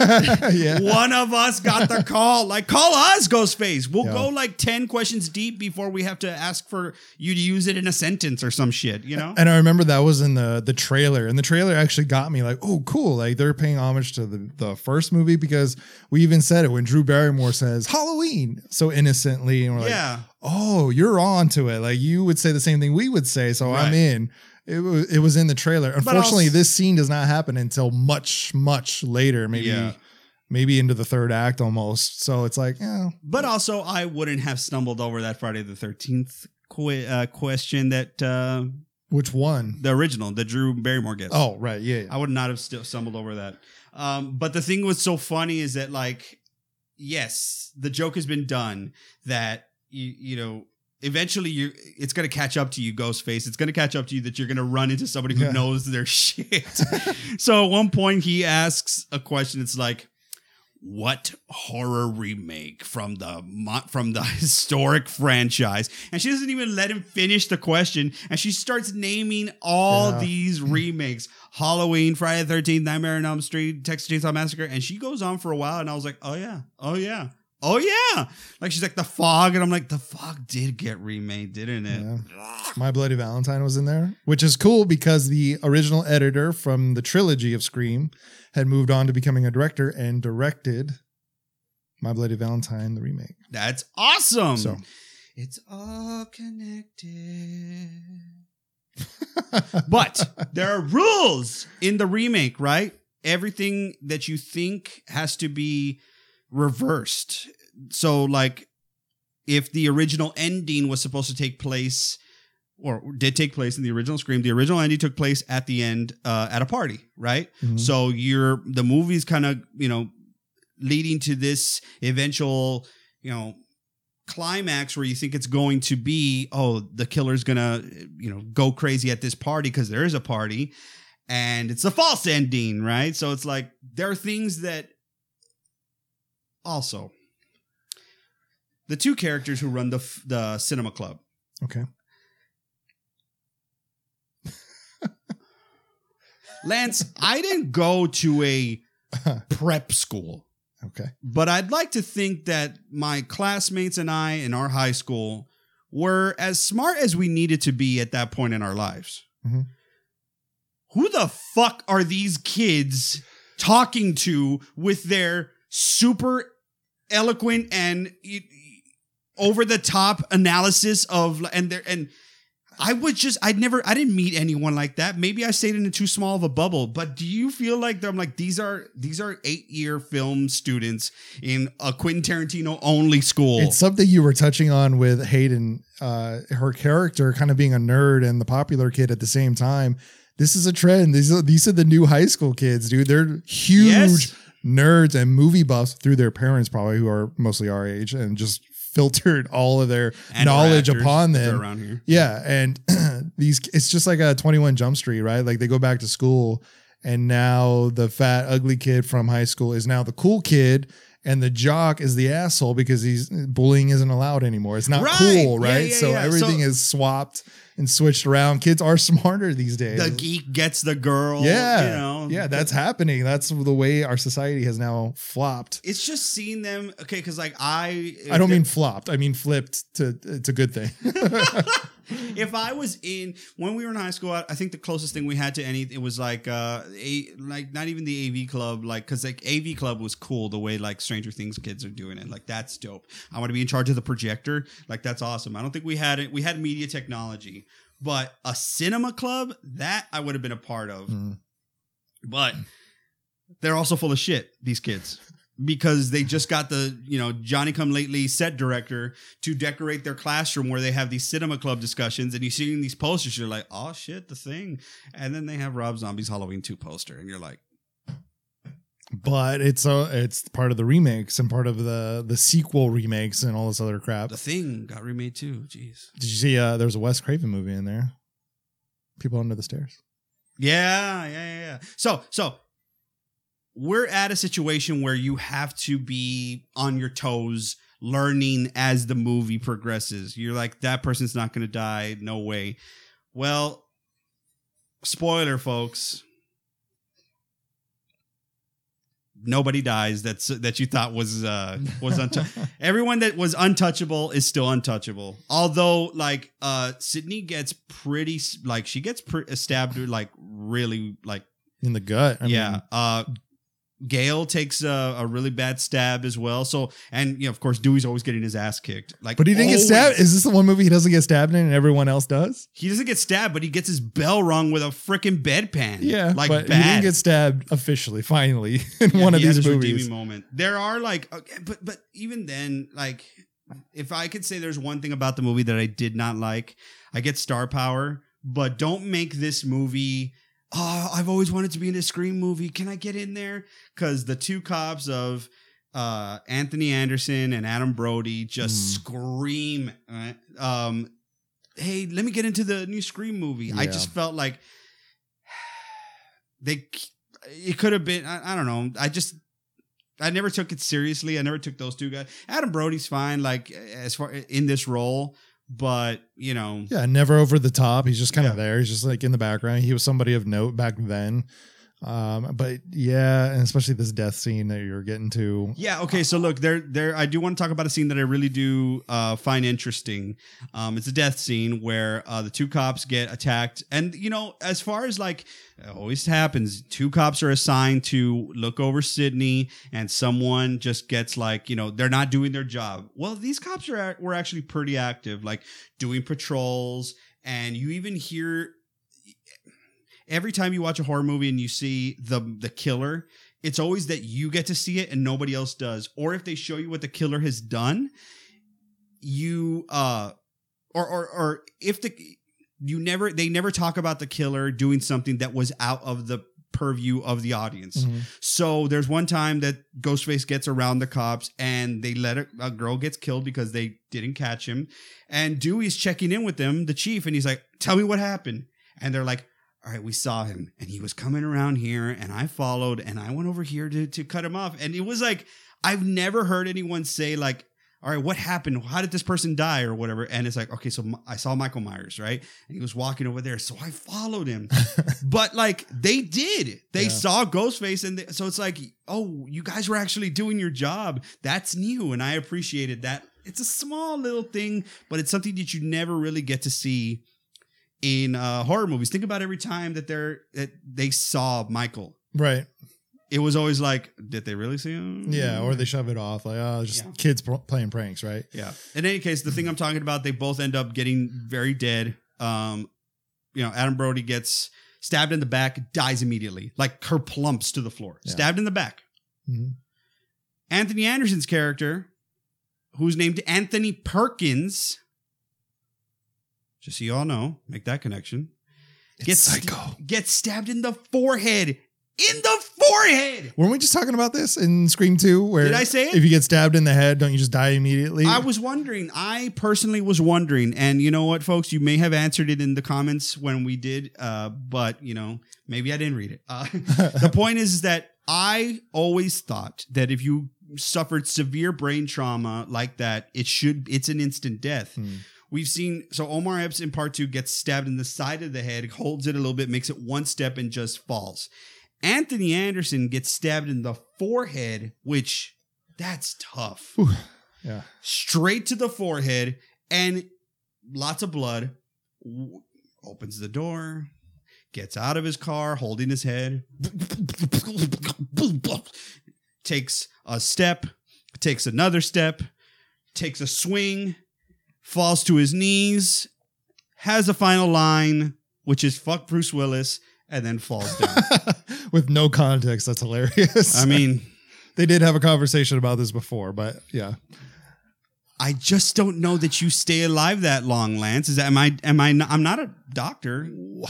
yeah. one of us got the call like call us ghostface we'll Yeah. go like 10 questions deep before we have to ask for you to use it in a sentence or some shit you know And I remember that was in the the trailer, and the trailer actually got me like, oh, cool! Like they're paying homage to the the first movie because we even said it when Drew Barrymore says Halloween so innocently, and we're like, yeah oh, you're on to it. Like you would say the same thing we would say, so I'm in. It was it was in the trailer. Unfortunately, also- this scene does not happen until much much later, maybe Yeah. maybe into the third act almost. So it's like, yeah, But also, I wouldn't have stumbled over that Friday the Thirteenth que- uh, question that uh, which one? the original, that Drew Barrymore gets. Oh, right, yeah, yeah. I would not have still stumbled over that. Um, but the thing was so funny is that like, yes, the joke has been done that you you know eventually you it's gonna catch up to you, Ghostface. It's gonna catch up to you that you're gonna run into somebody who Yeah. knows their <laughs> shit. <laughs> so at one point he asks a question. It's like. What horror remake from the from the <laughs> historic franchise? And she doesn't even let him finish the question, and she starts naming all Yeah. these remakes: Halloween, Friday the Thirteenth, Nightmare on Elm Street, Texas Chainsaw Massacre, and she goes on for a while, and I was like, oh yeah, oh yeah, oh yeah. Like she's like the Fog, and I'm like, the Fog did get remade, didn't it? Yeah. My Bloody Valentine was in there, which is cool because the original editor from the trilogy of Scream had moved on to becoming a director and directed My Bloody Valentine, the remake. That's awesome. So, It's all connected. <laughs> But there are rules in the remake, right? Everything that you think has to be reversed. So, like, if the original ending was supposed to take place or did take place in the original Scream, the original ending took place at the end uh, at a party, right? Mhm. So you're the movie's kind of you know leading to this eventual you know climax where you think it's going to be oh the killer's gonna you know go crazy at this party because there is a party and it's a false ending right so it's like there are things that also the two characters who run the f- the cinema club Okay. lance i didn't go to a <laughs> prep school Okay. But I'd like to think that my classmates and I in our high school were as smart as we needed to be at that point in our lives. Mhm. Who the fuck are these kids talking to with their super eloquent and over the top analysis of and there and I would just I'd never I didn't meet anyone like that. Maybe I stayed in too small of a bubble. But do you feel like I'm like these are these are eight year film students in a Quentin Tarantino only school? It's something you were touching on with Hayden, uh, her character kind of being a nerd and the popular kid at the same time. This is a trend. These are these are the new high school kids, dude. They're huge Yes. Nerds and movie buffs through their parents, probably who are mostly our age, and just filtered all of their And knowledge upon them. around here. Yeah, and <clears throat> these it's just like a 21 Jump Street, right? Like they go back to school and now the fat ugly kid from high school is now the cool kid and the jock is the asshole because he's bullying isn't allowed anymore. It's not Right. cool, Yeah, right? yeah, so yeah. everything So- is swapped and switched around. Kids are <laughs> smarter these days. The geek gets the girl. yeah. You know. yeah, that's happening. That's the way our society has now flopped. it's just seeing them okay, because like I I don't mean flopped. I mean flipped to it's a good thing. <laughs> <laughs> <laughs> if I was in when we were in high school, I I think the closest thing we had to any it was like uh a like not even the AV club, like because like AV club was cool the way like Stranger Things kids are doing it. Like that's dope. I want to be in charge of the projector. Like that's awesome. I don't think we had it. We had media technology, but a cinema club that I would have been a part of. Mm. But they're also full of shit. These kids. Because they just got the, you know, Johnny come lately set director to decorate their classroom where they have these cinema club discussions and you see these posters, you're like, oh shit, the thing. And then they have Rob Zombie's Halloween 2 poster, and you're like, but it's a it's part of the remakes and part of the the sequel remakes and all this other crap. the thing got remade too. Jeez. Did you see uh there's a Wes Craven movie in there? People under the stairs. Yeah, yeah, yeah, yeah. So, so we're at a situation where you have to be on your toes, learning as the movie progresses. You're like, that person's not going to die. No way. Well, spoiler, folks. Nobody dies. That's that you thought was uh was untouchable. <laughs> Everyone that was untouchable is still untouchable. Although, like, uh, Sidney gets pretty, like, she gets pre- stabbed, like, really, like, in the gut. I yeah. mean, uh, Gail takes a, a really bad stab as well. So, and, you know, of course, Dewey's always getting his ass kicked. Like, but he didn't get stabbed. Is this the one movie he doesn't get stabbed in and everyone else does? He doesn't get stabbed, but he gets his bell rung with a freaking bedpan. Yeah, like but bad. he didn't get stabbed officially. Finally, <laughs> in Yeah, one of these movies. moment. There are like, okay, but but even then, like, if I could say there's one thing about the movie that I did not like, I get star power, but don't make this movie. Oh, I've always wanted to be in a Scream movie. Can I get in there? Because the two cops of uh, Anthony Anderson and Adam Brody just Mm. scream. Um, hey, let me get into the new Scream movie. I just felt like <sighs> they it could have been I, I don't know i just i never took it seriously i never took those two guys adam brody's fine like as far in this role but you know Yeah, never over the top. He's just kind of Yeah. there. He's just like in the background. He was somebody of note back then. Um, but yeah, and especially this death scene that you're getting to. yeah okay so look there there i do want to talk about a scene that i really do uh find interesting. Um it's a death scene where uh the two cops get attacked. And you know as far as like always happens two cops are assigned to look over sidney and someone just gets like you know they're not doing their job. Well these cops are were actually pretty active like doing patrols. And you even hear every time you watch a horror movie and you see the the killer it's always that you get to see it and nobody else does or if they show you what the killer has done you uh or or or if the you never they never talk about the killer doing something that was out of the purview of the audience. Mhm. So there's one time that Ghostface gets around the cops and they let a, a girl gets killed because they didn't catch him. And Dewey's checking in with them, the chief, and he's like, "Tell me what happened." And they're like, "All right, we saw him, and he was coming around here, and I followed, and I went over here to to cut him off." And it was like I've never heard anyone say like. All right, what happened? How did this person die or whatever? And it's like, okay, so I saw Michael Myers, right? And he was walking over there, so I followed him. <laughs> but like they did, they Yeah. saw Ghostface, and they, so it's like, oh, you guys were actually doing your job. That's new, and I appreciated that. It's a small little thing, but it's something that you never really get to see in uh, horror movies. Think about every time that they're that they saw Michael. Right. It was always like, did they really see him? Yeah. Or they shove it off like, oh, just Yeah. kids pr- playing pranks, right? Yeah. In any case, the thing I'm talking about, they both end up getting very dead. Um, you know, Adam Brody gets stabbed in the back, dies immediately, like kerplumps to the floor, Yeah. stabbed in the back. Mhm. Anthony Anderson's character, who's named Anthony Perkins, just so you all know, make that connection. Gets psycho. Gets stabbed in the forehead. In the forehead. Weren't we just talking about this in Scream 2? Where Did I say it? If you get stabbed in the head, don't you just die immediately? I was wondering. I personally was wondering, and you know what, folks, you may have answered it in the comments when we did, uh, but you know, maybe I didn't read it. Uh, <laughs> the point is, is that I always thought that if you suffered severe brain trauma like that, it should it's an instant death. Hmm. We've seen so Omar Epps in part two gets stabbed in the side of the head, holds it a little bit, makes it one step, and just falls. Anthony Anderson gets stabbed in the forehead, which that's tough yeah. straight to the forehead and lots of blood. W- Opens the door, gets out of his car holding his head, takes a step, takes another step, takes a swing, falls to his knees, has a final line, which is fuck Bruce Willis, and then falls down. <laughs> With no context. That's hilarious. I mean, <laughs> they did have a conversation about this before, but yeah. I just don't know that you stay alive that long, Lance. Is that am I am I not, I'm not a doctor. <sighs>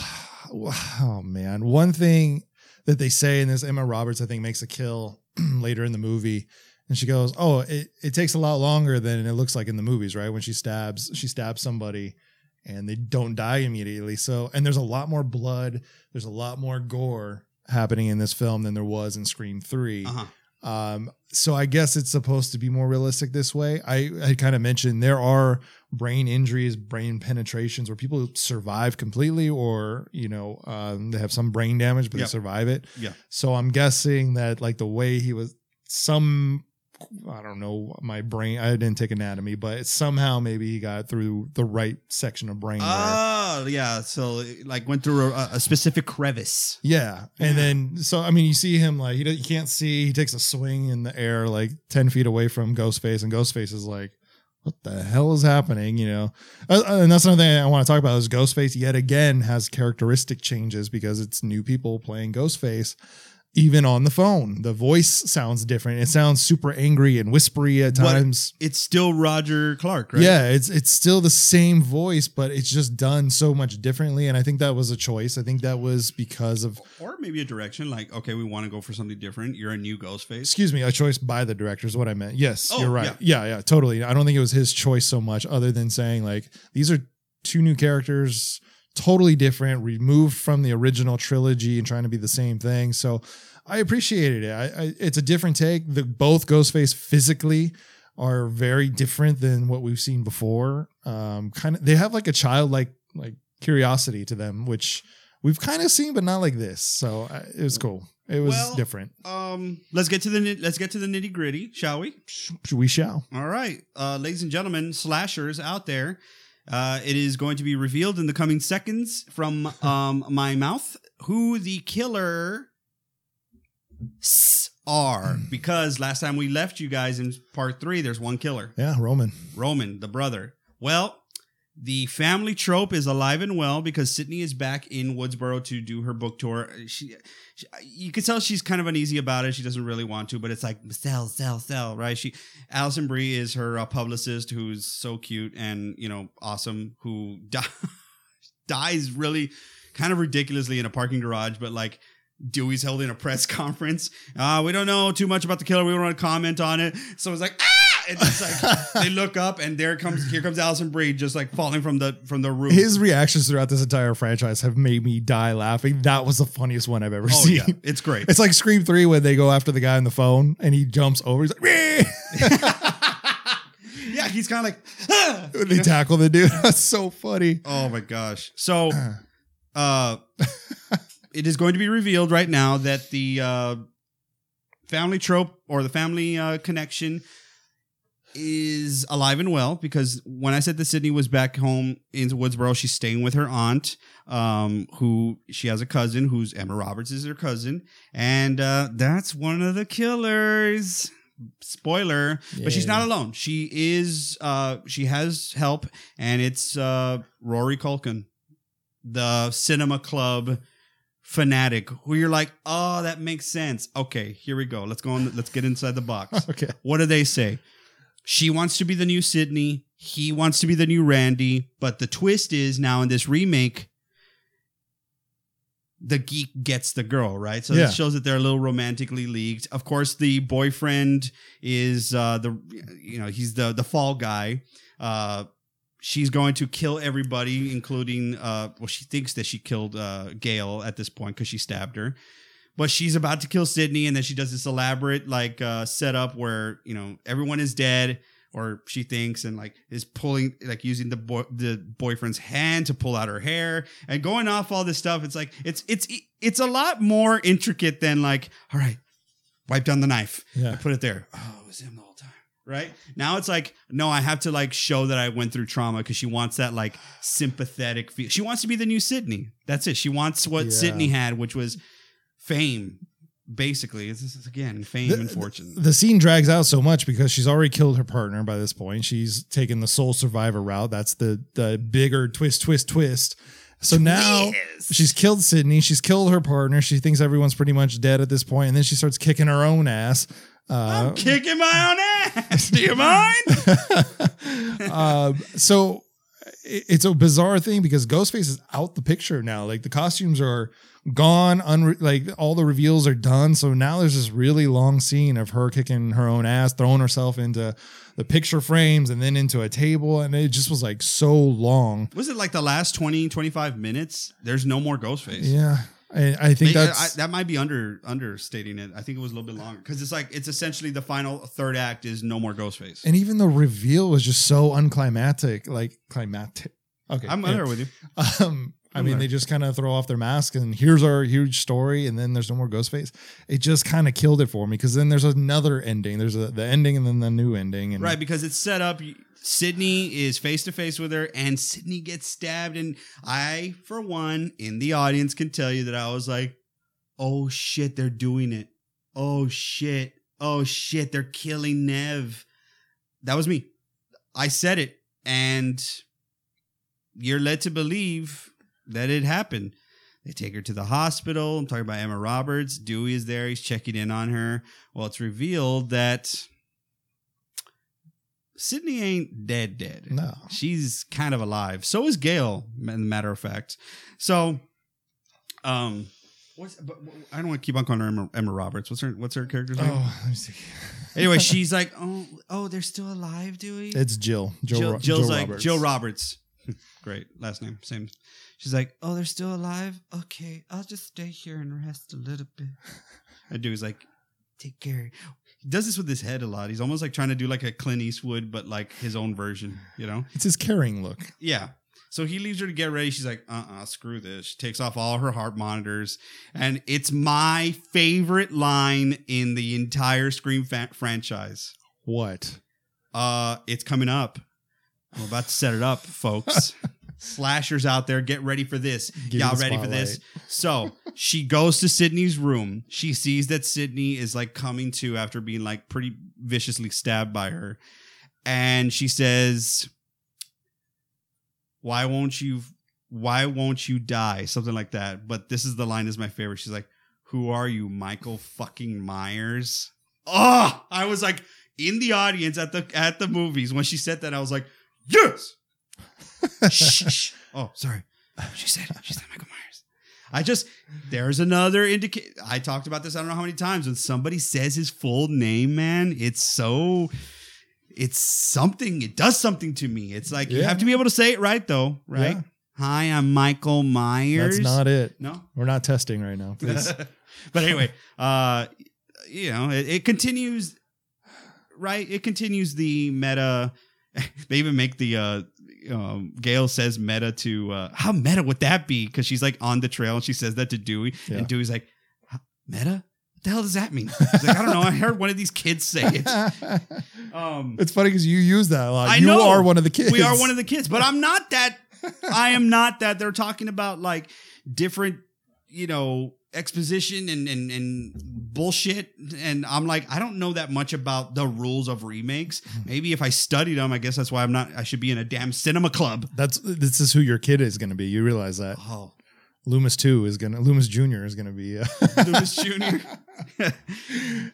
Oh man, one thing that they say in this Emma Roberts, I think, makes a kill <clears throat> later in the movie, and she goes, "Oh, it, it takes a lot longer than it looks like in the movies, right? When she stabs, she stabs somebody, and they don't die immediately. So, and there's a lot more blood, there's a lot more gore happening in this film than there was in Scream Three. Uh-huh. Um, so I guess it's supposed to be more realistic this way. I, I kind of mentioned there are brain injuries, brain penetrations where people survive completely, or you know, um, they have some brain damage, but Yep. they survive it. Yeah. So I'm guessing that like the way he was, some I don't know, my brain. I didn't take anatomy, but somehow maybe he got through the right section of brain. Oh, yeah. So like went through a, a specific crevice. Yeah. And then, so, I mean, you see him like, he, you can't see, he takes a swing in the air like 10 feet away from Ghostface, and Ghostface is like, what the hell is happening? You know? Uh, uh, and that's another thing I want to talk about is Ghostface yet again has characteristic changes because it's new people playing Ghostface. Even on the phone, the voice sounds different. It sounds super angry and whispery at But- times. It's still Roger Clark, right? Yeah, it's it's still the same voice, but it's just done so much differently. And I think that was a choice. I think that was because of Or maybe a direction like, okay, we want to go for something different. You're a new Ghostface. excuse me, a choice by the director is what I meant. Yes, Oh, you're right. Yeah. yeah, totally. I don't think it was his choice so much, other than saying like these are two new characters, totally different, removed from the original trilogy and trying to be the same thing. So I appreciated it. I, I it's a different take. The both Ghostface physically are very different than what we've seen before. Um, kind of they have like a childlike like curiosity to them, which we've kind of seen, but not like this. So uh, it was cool. It was Well, different. Um, let's get to the let's get to the nitty gritty, shall we? We shall. All right, uh, ladies and gentlemen, slashers out there. Uh, it is going to be revealed in the coming seconds from <laughs> um, my mouth who the killer s- are. Because last time we left you guys in part three, there's one killer, Yeah, Roman. Roman, the brother. Well, The family trope is alive and well because Sidney is back in Woodsboro to do her book tour. She, she you can tell she's kind of uneasy about it. She doesn't really want to, but it's like sell, sell, sell, right? She, Alison Brie is her uh, publicist, who's so cute and you know awesome, who <laughs> di- dies really kind of ridiculously in a parking garage, but like Dewey's holding a press <laughs> conference. Uh, we don't know too much about the killer. We don't want to comment on it. So it's like, ah! And it's like <laughs> they look up and there comes here comes Alison Brie just like falling from the from the roof. His reactions throughout this entire franchise have made me die laughing. That was the funniest one I've ever oh seen. yeah, it's great. It's like Scream 3 when they go after the guy on the phone and he jumps over. He's like, <laughs> yeah, he's kind of like, <laughs> ah! They tackle the dude. That's so funny. oh my gosh. So, uh, it is going to be revealed right now that the uh, family trope or the family uh, connection is alive and well because when I said that Sidney was back home in Woodsboro, she's staying with her aunt, um, who she has a cousin who's Emma Roberts is her cousin, and uh, that's one of the killers. Spoiler, but she's not alone. She is. Uh, she has help, and it's uh, Rory Culkin, the cinema club fanatic, who you're like, oh, that makes sense. Okay, here we go. Let's go on. Let's get inside the box. <laughs> Okay. What do they say? She wants to be the new Sidney. He wants to be the new Randy. But the twist is now in this remake, the geek gets the girl, right? So Yeah. that shows that they're a little romantically leagued. Of course, the boyfriend is uh, the you know he's the the fall guy. Uh, she's going to kill everybody, including uh, well, she thinks that she killed uh, Gail at this point because she stabbed her but she's about to kill Sidney, and then she does this elaborate like uh, setup where you know everyone is dead, or she thinks, and like is pulling like using the boy the boyfriend's hand to pull out her hair and going off all this stuff. It's like it's it's it's a lot more intricate than like all right, wipe down the knife, Yeah. I put it there. Oh, it was him the whole time. Right now, it's like no, I have to like show that I went through trauma because she wants that like sympathetic feel. She wants to be the new Sidney. That's it. She wants what Yeah. Sidney had, which was fame. Basically, it's, it's again fame and fortune. The scene drags out so much because she's already killed her partner by this point. She's taken the sole survivor route. That's the the bigger twist, twist, twist. So now she's killed Sidney. She's killed her partner. She thinks everyone's pretty much dead at this point, and then she starts kicking her own ass. Uh, I'm kicking my own ass. Do you mind? <laughs> um, so it- it's a bizarre thing because Ghostface is out the picture now. Like the costumes are gone, unre- like all the reveals are done. So now there's this really long scene of her kicking her own ass, throwing herself into the picture frames and then into a table, and it just was like so long. Was it like the last 20, 25 minutes? There's no more Ghostface. Yeah, I, I think They- I- that might be under understating it. I think it was a little bit longer because it's like it's essentially the final third act is no more Ghostface. and even the reveal was just so unclimactic, like climactic. Okay, I'm there with you. Um, I mean, they just kind of throw off their mask and here's our huge story, and then there's no more Ghostface. It just kind of killed it for me because then there's another ending. There's a, the ending and then the new ending. And Right, because it's set up. Sidney is face to face with her, and Sidney gets stabbed. And I, for one, in the audience, can tell you that I was like, "Oh shit, they're doing it! Oh shit! Oh shit, they're killing Neve." That was me. I said it, and you're led to believe that it happened. They take her to the hospital. I'm talking about Emma Roberts. Dewey is there. He's checking in on her. Well, it's revealed that Sidney ain't dead, dead. No. She's kind of alive. So is Gail, ma- matter of fact. So, um, what's, but, I don't want to keep on calling her Emma, Emma Roberts. What's her, what's her character's name? Oh, let me see. <laughs> Anyway, she's like, oh, oh, they're still alive, Dewey? It's Jill. Jill, Jill, Jill's Jill like Roberts. Jill Roberts. <laughs> Great last name, same. She's like, oh, they're still alive. Okay, I'll just stay here and rest a little bit. <laughs> And Dewey's like, take care. He does this with his head a lot. He's almost like trying to do like a Clint Eastwood, but like his own version. You know? It's his caring look. Yeah. So he leaves her to get ready. She's like, uh uh screw this. She takes off all her heart monitors. And it's my favorite line in the entire Scream fa- franchise. What? Uh, it's coming up. I'm about to set it up, folks. <laughs> Slashers out there, get ready for this. Give Y'all ready for this? So she goes to Sidney's room. She sees that Sidney is like coming to after being like pretty viciously stabbed by her. And she says, why won't you why won't you die something like that but this is the line is my favorite she's like who are you michael fucking myers oh i was like in the audience at the at the movies when she said that i was like yes shh, shh. <laughs> oh sorry she said she said michael myers i just there's another indicate i talked about this i don't know how many times when somebody says his full name man it's so it's something it does something to me it's like you have to be able to say it right though right Yeah. hi i'm michael myers That's not it. no We're not testing right now. Please. <laughs> but anyway uh you know it, it continues right it continues the meta <laughs> they even make the uh um, Gail says meta to uh, how meta would that be? Because she's like on the trail and she says that to Dewey, Yeah. and Dewey's like, meta? What the hell does that mean? He's like, I don't know. I heard one of these kids say it. <laughs> Um, it's funny because you use that a lot. I you know. are one of the kids. we are one of the kids, but I'm not that. <laughs> I am not that. They're talking about like different, you know, exposition and and and bullshit, and I'm like, I don't know that much about the rules of remakes. Maybe if I studied them, I guess that's why I'm not. I should be in a damn cinema club. That's this is who your kid is going to be. You realize that Oh, Loomis two is gonna Loomis Junior is going to be. Uh, <laughs> Lewis Jr. <laughs>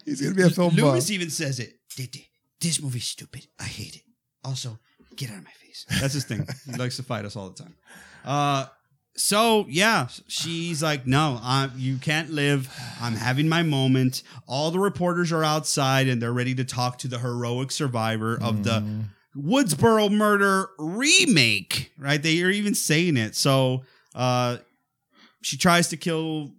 he's going to be a film buff. Even says it. "Dede, This movie's stupid. I hate it. Also, get out of my face. That's his thing. he likes to fight us all the time. Uh, so yeah, she's like, no, i you can't live. I'm having my moment. All the reporters are outside and they're ready to talk to the heroic survivor of the Mm. Woodsboro murder remake. Right? They are even saying it. So uh, she tries to kill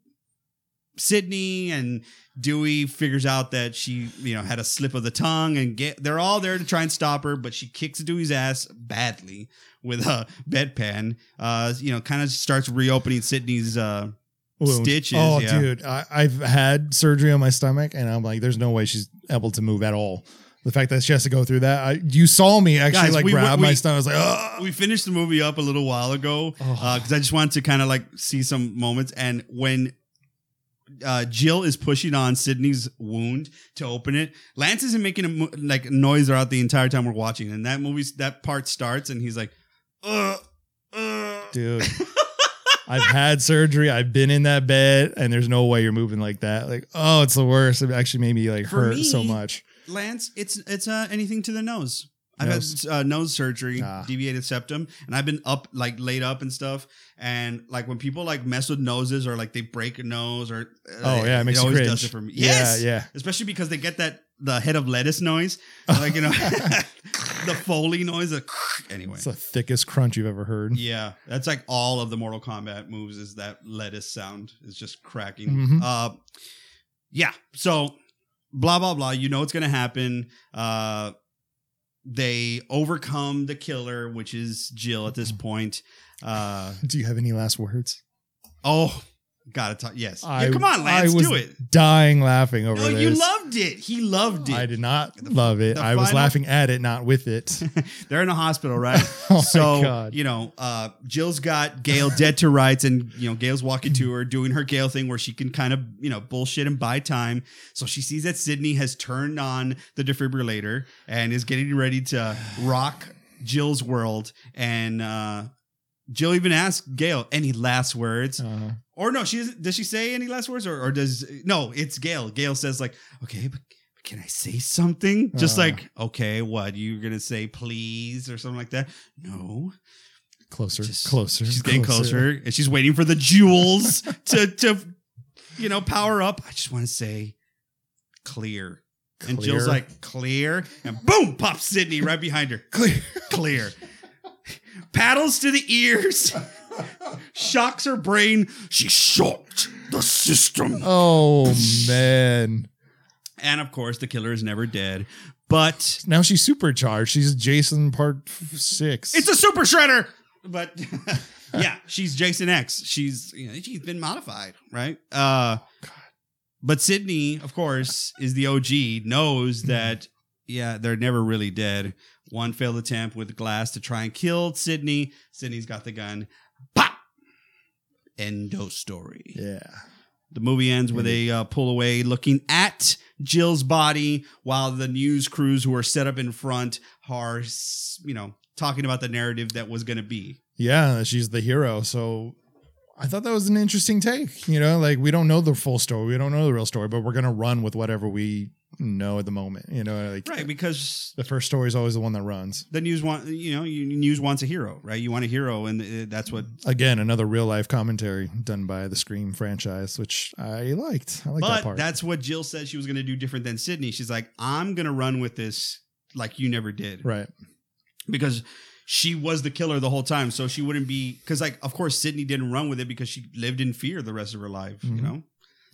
Sidney and Dewey figures out that she, you know, had a slip of the tongue and get they're all there to try and stop her, but she kicks Dewey's ass badly with a bedpan. Uh, you know, kind of starts reopening Sidney's uh Wound. stitches, Oh, yeah. dude, I, I've had surgery on my stomach, and I'm like, there's no way she's able to move at all. The fact that she has to go through that, I, you saw me actually Guys, like we- grab we- my stomach. I was like, oh, we finished the movie up a little while ago because I just wanted to kind of like see some moments. And when uh, Jill is pushing on Sidney's wound to open it, Lance isn't making a mo- like noise throughout the entire time we're watching. And that movie, that part starts, and he's like, "Uh, uh." dude. <laughs> I've had surgery. I've been in that bed, and there's no way you're moving like that. Like, oh, it's the worst. It actually made me like For hurt me- so much. Lance, it's it's uh, anything to the nose. I've Nose. had uh, nose surgery, Ah. deviated septum, and I've been up like laid up and stuff. And like when people like mess with noses or like they break a nose or uh, Oh yeah, it makes you always cringe. does it for me. Yes, Yeah, yeah. especially because they get that the head of lettuce noise, like you know, <laughs> <laughs> the foley noise. <laughs> Anyway, It's the thickest crunch you've ever heard. yeah, that's like all of the Mortal Kombat moves is that lettuce sound is just cracking. Mhm. Uh, yeah. So blah blah blah. You know what's gonna happen. Uh, they overcome the killer, which is Jill at this Mm-hmm. point. Uh, <laughs> Do you have any last words? oh, gotta talk. Yes. I- yeah, come on, Lance, I was do it. Dying laughing over No, this. you loved it. He loved it. I did not love it. the I was laughing at it, not with it. <laughs> They're in a hospital, right? <laughs> Oh my so God. you know, uh, Jill's got Gail dead to rights, and you know, Gail's walking to her, doing her Gail thing where she can kind of you know bullshit and buy time. So she sees that Sidney has turned on the defibrillator and is getting ready to rock Jill's world. And uh, Jill even asks Gail any last words, Uh, or no? She doesn't, she say any last words, or, or does no? It's Gail. Gail says like, okay, but. Can I say something? Just Uh. like, okay, what? You're gonna say please or something like that? No. closer, Just- closer. She's getting closer, and she's waiting for the joules <laughs> to to you know power up. I just want to say clear. And Jill's like clear, and boom, pops Sidney right behind her. Clear. Clear. Paddles to the ears, shocks her brain. She shocked the system. Oh man! And of course, the killer is never dead. But Now she's supercharged. She's Jason Part Six. it's a super shredder. But <laughs> yeah, she's Jason X. She's you know, she's been modified, right? Uh but Sidney, of course, is the OG, knows that yeah, they're never really dead. One failed attempt with glass to try and kill Sidney. Sidney's got the gun. Pop! Endo story. yeah. The movie ends with a uh, pull away looking at Jill's body while the news crews who are set up in front are, you know, talking about the narrative that was going to be. yeah, she's the hero. So I thought that was an interesting take. You know, like we don't know the full story, we don't know the real story, but we're gonna run with whatever we know at the moment. You know, like Right, because the first story is always the one that runs. the news want you know you, news wants a hero, right? You want a hero, and uh, that's what. Again, another real life commentary done by the Scream franchise, which I liked. I like that part. that's what Jill said she was going to do different than Sidney. She's like, I'm going to run with this like you never did, right. because she was the killer the whole time, so she wouldn't be because like of course Sidney didn't run with it because she lived in fear the rest of her life, you Mhm. know.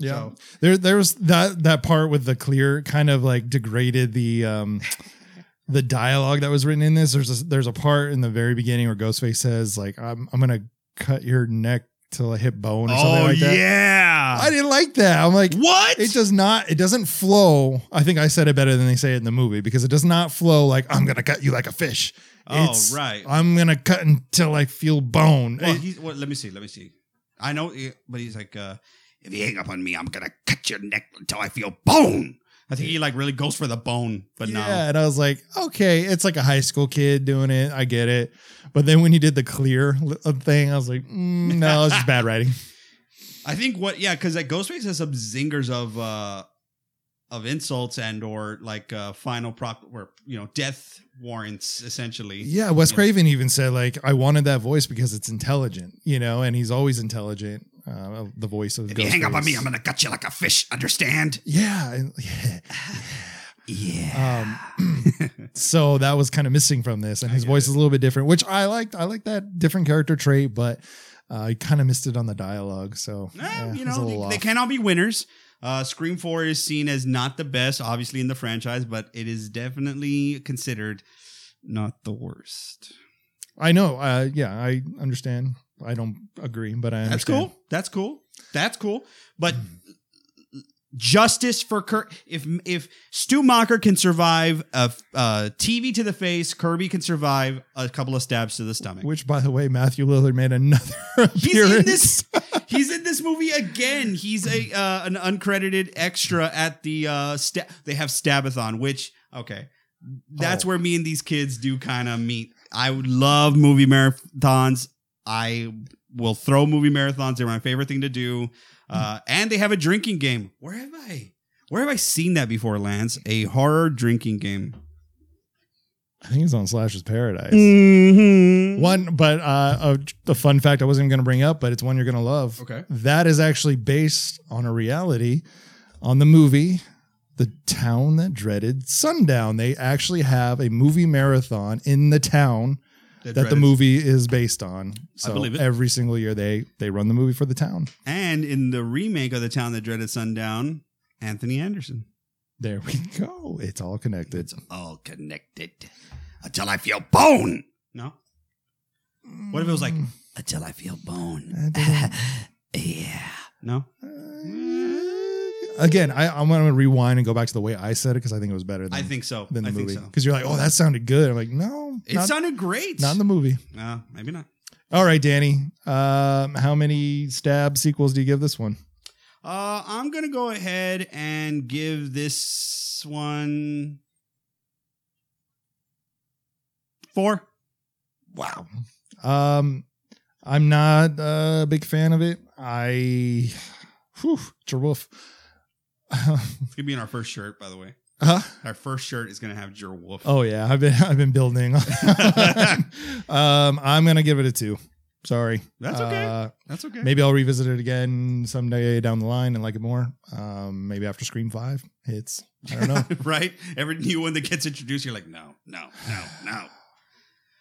Yeah. So- There there's that that part with the clear kind of like degraded the um the dialogue that was written in this. There's a there's a part in the very beginning where Ghostface says like I'm I'm gonna cut your neck till I hit bone or something Oh like that. yeah, I didn't like that. I'm like what? it does not it doesn't flow. I think I said it better than they say it in the movie because it does not flow like I'm gonna cut you like a fish. Oh, It's, right. I'm gonna cut until I feel bone. well, It- he's, well, let me see, let me see. I know, but he's like, uh, If you hang up on me, I'm gonna cut your neck until I feel bone. I think he like really goes for the bone, but no. Yeah, and I was like, okay, it's like a high school kid doing it. I get it. But then when you did the clear uh, thing, I was like, mm, no, it's just bad writing. <laughs> I think what yeah, because like Ghostface has some zingers of uh of insults and or like uh final prop or you know death warrants essentially. Yeah, Wes Yeah. Craven even said like, I wanted that voice because it's intelligent, you know, and he's always intelligent. Uh, the voice of If you hang up on me, I'm gonna gut you like a fish. Understand? yeah, and- <laughs> yeah. Yeah. Um, <clears throat> so that was kind of missing from this, and his voice it. is a little bit different, which I liked. I like that different character trait, but uh, I kind of missed it on the dialogue. So Eh, yeah, you it was a know, they, they off. can't all be winners. Uh, Scream 4 is seen as not the best, obviously, in the franchise, but it is definitely considered not the worst. I know. Uh, yeah, I understand. I don't agree, but I That's understand. cool. That's cool. That's cool. But justice for Kirk. If if Stu Macher can survive a, a TV to the face, Kirby can survive a couple of stabs to the stomach. Which, by the way, Matthew Lillard made another <laughs> He's appearance. in this. He's in this movie again. He's a uh, an uncredited extra at the uh, sta- they have Stabathon, which okay, that's Oh. where me and these kids do kind of meet. I would love movie marathons. I will throw movie marathons. They're my favorite thing to do. Uh, and they have a drinking game. Where have I? Where have I seen that before, Lance? A horror drinking game. I think it's on Slash's Paradise. Mm-hmm. One, but uh, a, a fun fact I wasn't even going to bring up, but it's one you're going to love. Okay. That is actually based on a reality on the movie The Town That Dreaded Sundown. They actually have a movie marathon in the town that the movie is based on. So believe it. every single year they they run the movie for the town. And in the remake of The Town That Dreaded Sundown, Anthony Anderson. There we go. It's all connected. It's all connected until I feel bone. No? What if it was like, mm. Until I feel bone. I didn't- <laughs> Yeah. no? Uh, Again, I, I'm going to rewind and go back to the way I said it because I think it was better than, I think so. than the I movie. think so. Because you're like, oh, that sounded good. I'm like, no, It not, sounded great. not in the movie. Uh, maybe not. All right, Danny. Um, how many stab sequels do you give this one? Uh, I'm going to go ahead and give this one four. Wow. Um, I'm not a big fan of it. I, whew, Jerwolf. <laughs> It's to be in our first shirt, by the way. huh? Our first shirt is going to have your Wolf. Oh yeah, I've been I've been building. <laughs> um, I'm gonna give it a two. Sorry. That's okay. Uh, That's okay. maybe I'll revisit it again someday down the line and like it more. Um, maybe after Scream Five hits. I don't know. <laughs> right? Every new one that gets introduced, you're like, no, no, no, no. <sighs>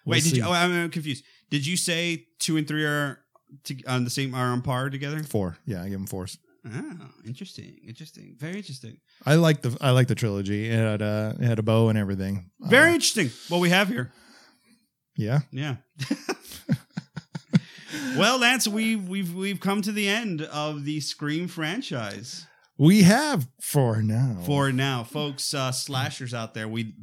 We'll Wait, did see. you? Oh, I'm confused. Did you say two and three are to, on the same are on par together? Four. Yeah, I give them fours. Oh, interesting, interesting, very interesting, I like the I like the trilogy. It had a it had a bow and everything. very Uh, interesting. What we have here, yeah. yeah. <laughs> well, Lance, we've we've we've come to the end of the Scream franchise. We have for now. for now, folks, uh, slashers out there. We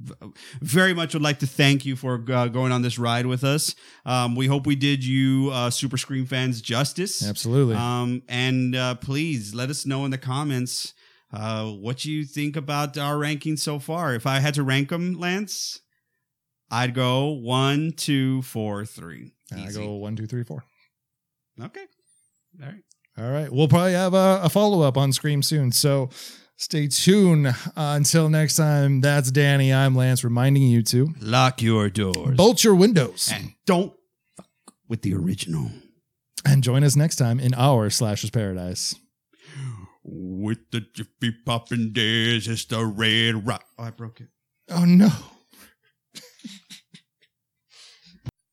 very much would like to thank you for uh, going on this ride with us. Um, we hope we did you uh, Super Scream fans justice. absolutely. Um, and uh, please let us know in the comments uh, what you think about our rankings so far. If I had to rank them, Lance, I'd go one, two, four, three. I go one, two, three, four. Okay. All right. All right. We'll probably have a, a follow up on Scream soon. So stay tuned. Uh, until next time, that's Danny. I'm Lance, reminding you to Lock your doors. bolt your windows And don't fuck with the original. and join us next time in our Slasher's Paradise. With the jiffy popping days, it's the red rock. Oh, I broke it. Oh, no.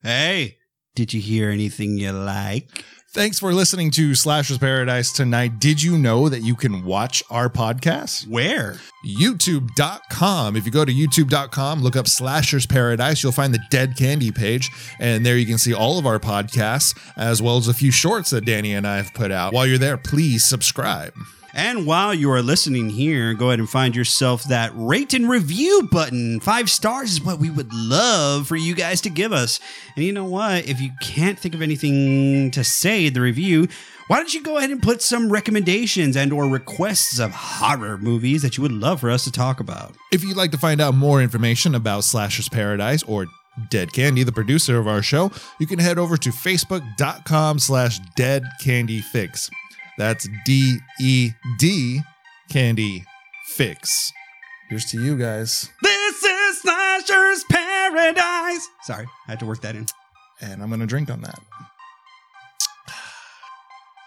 Hey, did you hear anything you like? Thanks for listening to Slasher's Paradise tonight. Did you know that you can watch our podcast? Where? youtube.com. If you go to youtube.com, look up Slashers Paradise, you'll find the Dead Candy page. And there you can see all of our podcasts, as well as a few shorts that Danny and I have put out. While you're there, please subscribe. And while you are listening here, go ahead and find yourself that rate and review button. Five stars is what we would love for you guys to give us. And you know what? If you can't think of anything to say in the review, why don't you go ahead and put some recommendations and or requests of horror movies that you would love for us to talk about? If you'd like to find out more information about Slashers Paradise or Dead Candy, the producer of our show, you can head over to facebook.com slash dead candy fix. That's D E D Candy Fix. Here's to you guys. This is Slasher's Paradise. Sorry, I had to work that in. And I'm going to drink on that.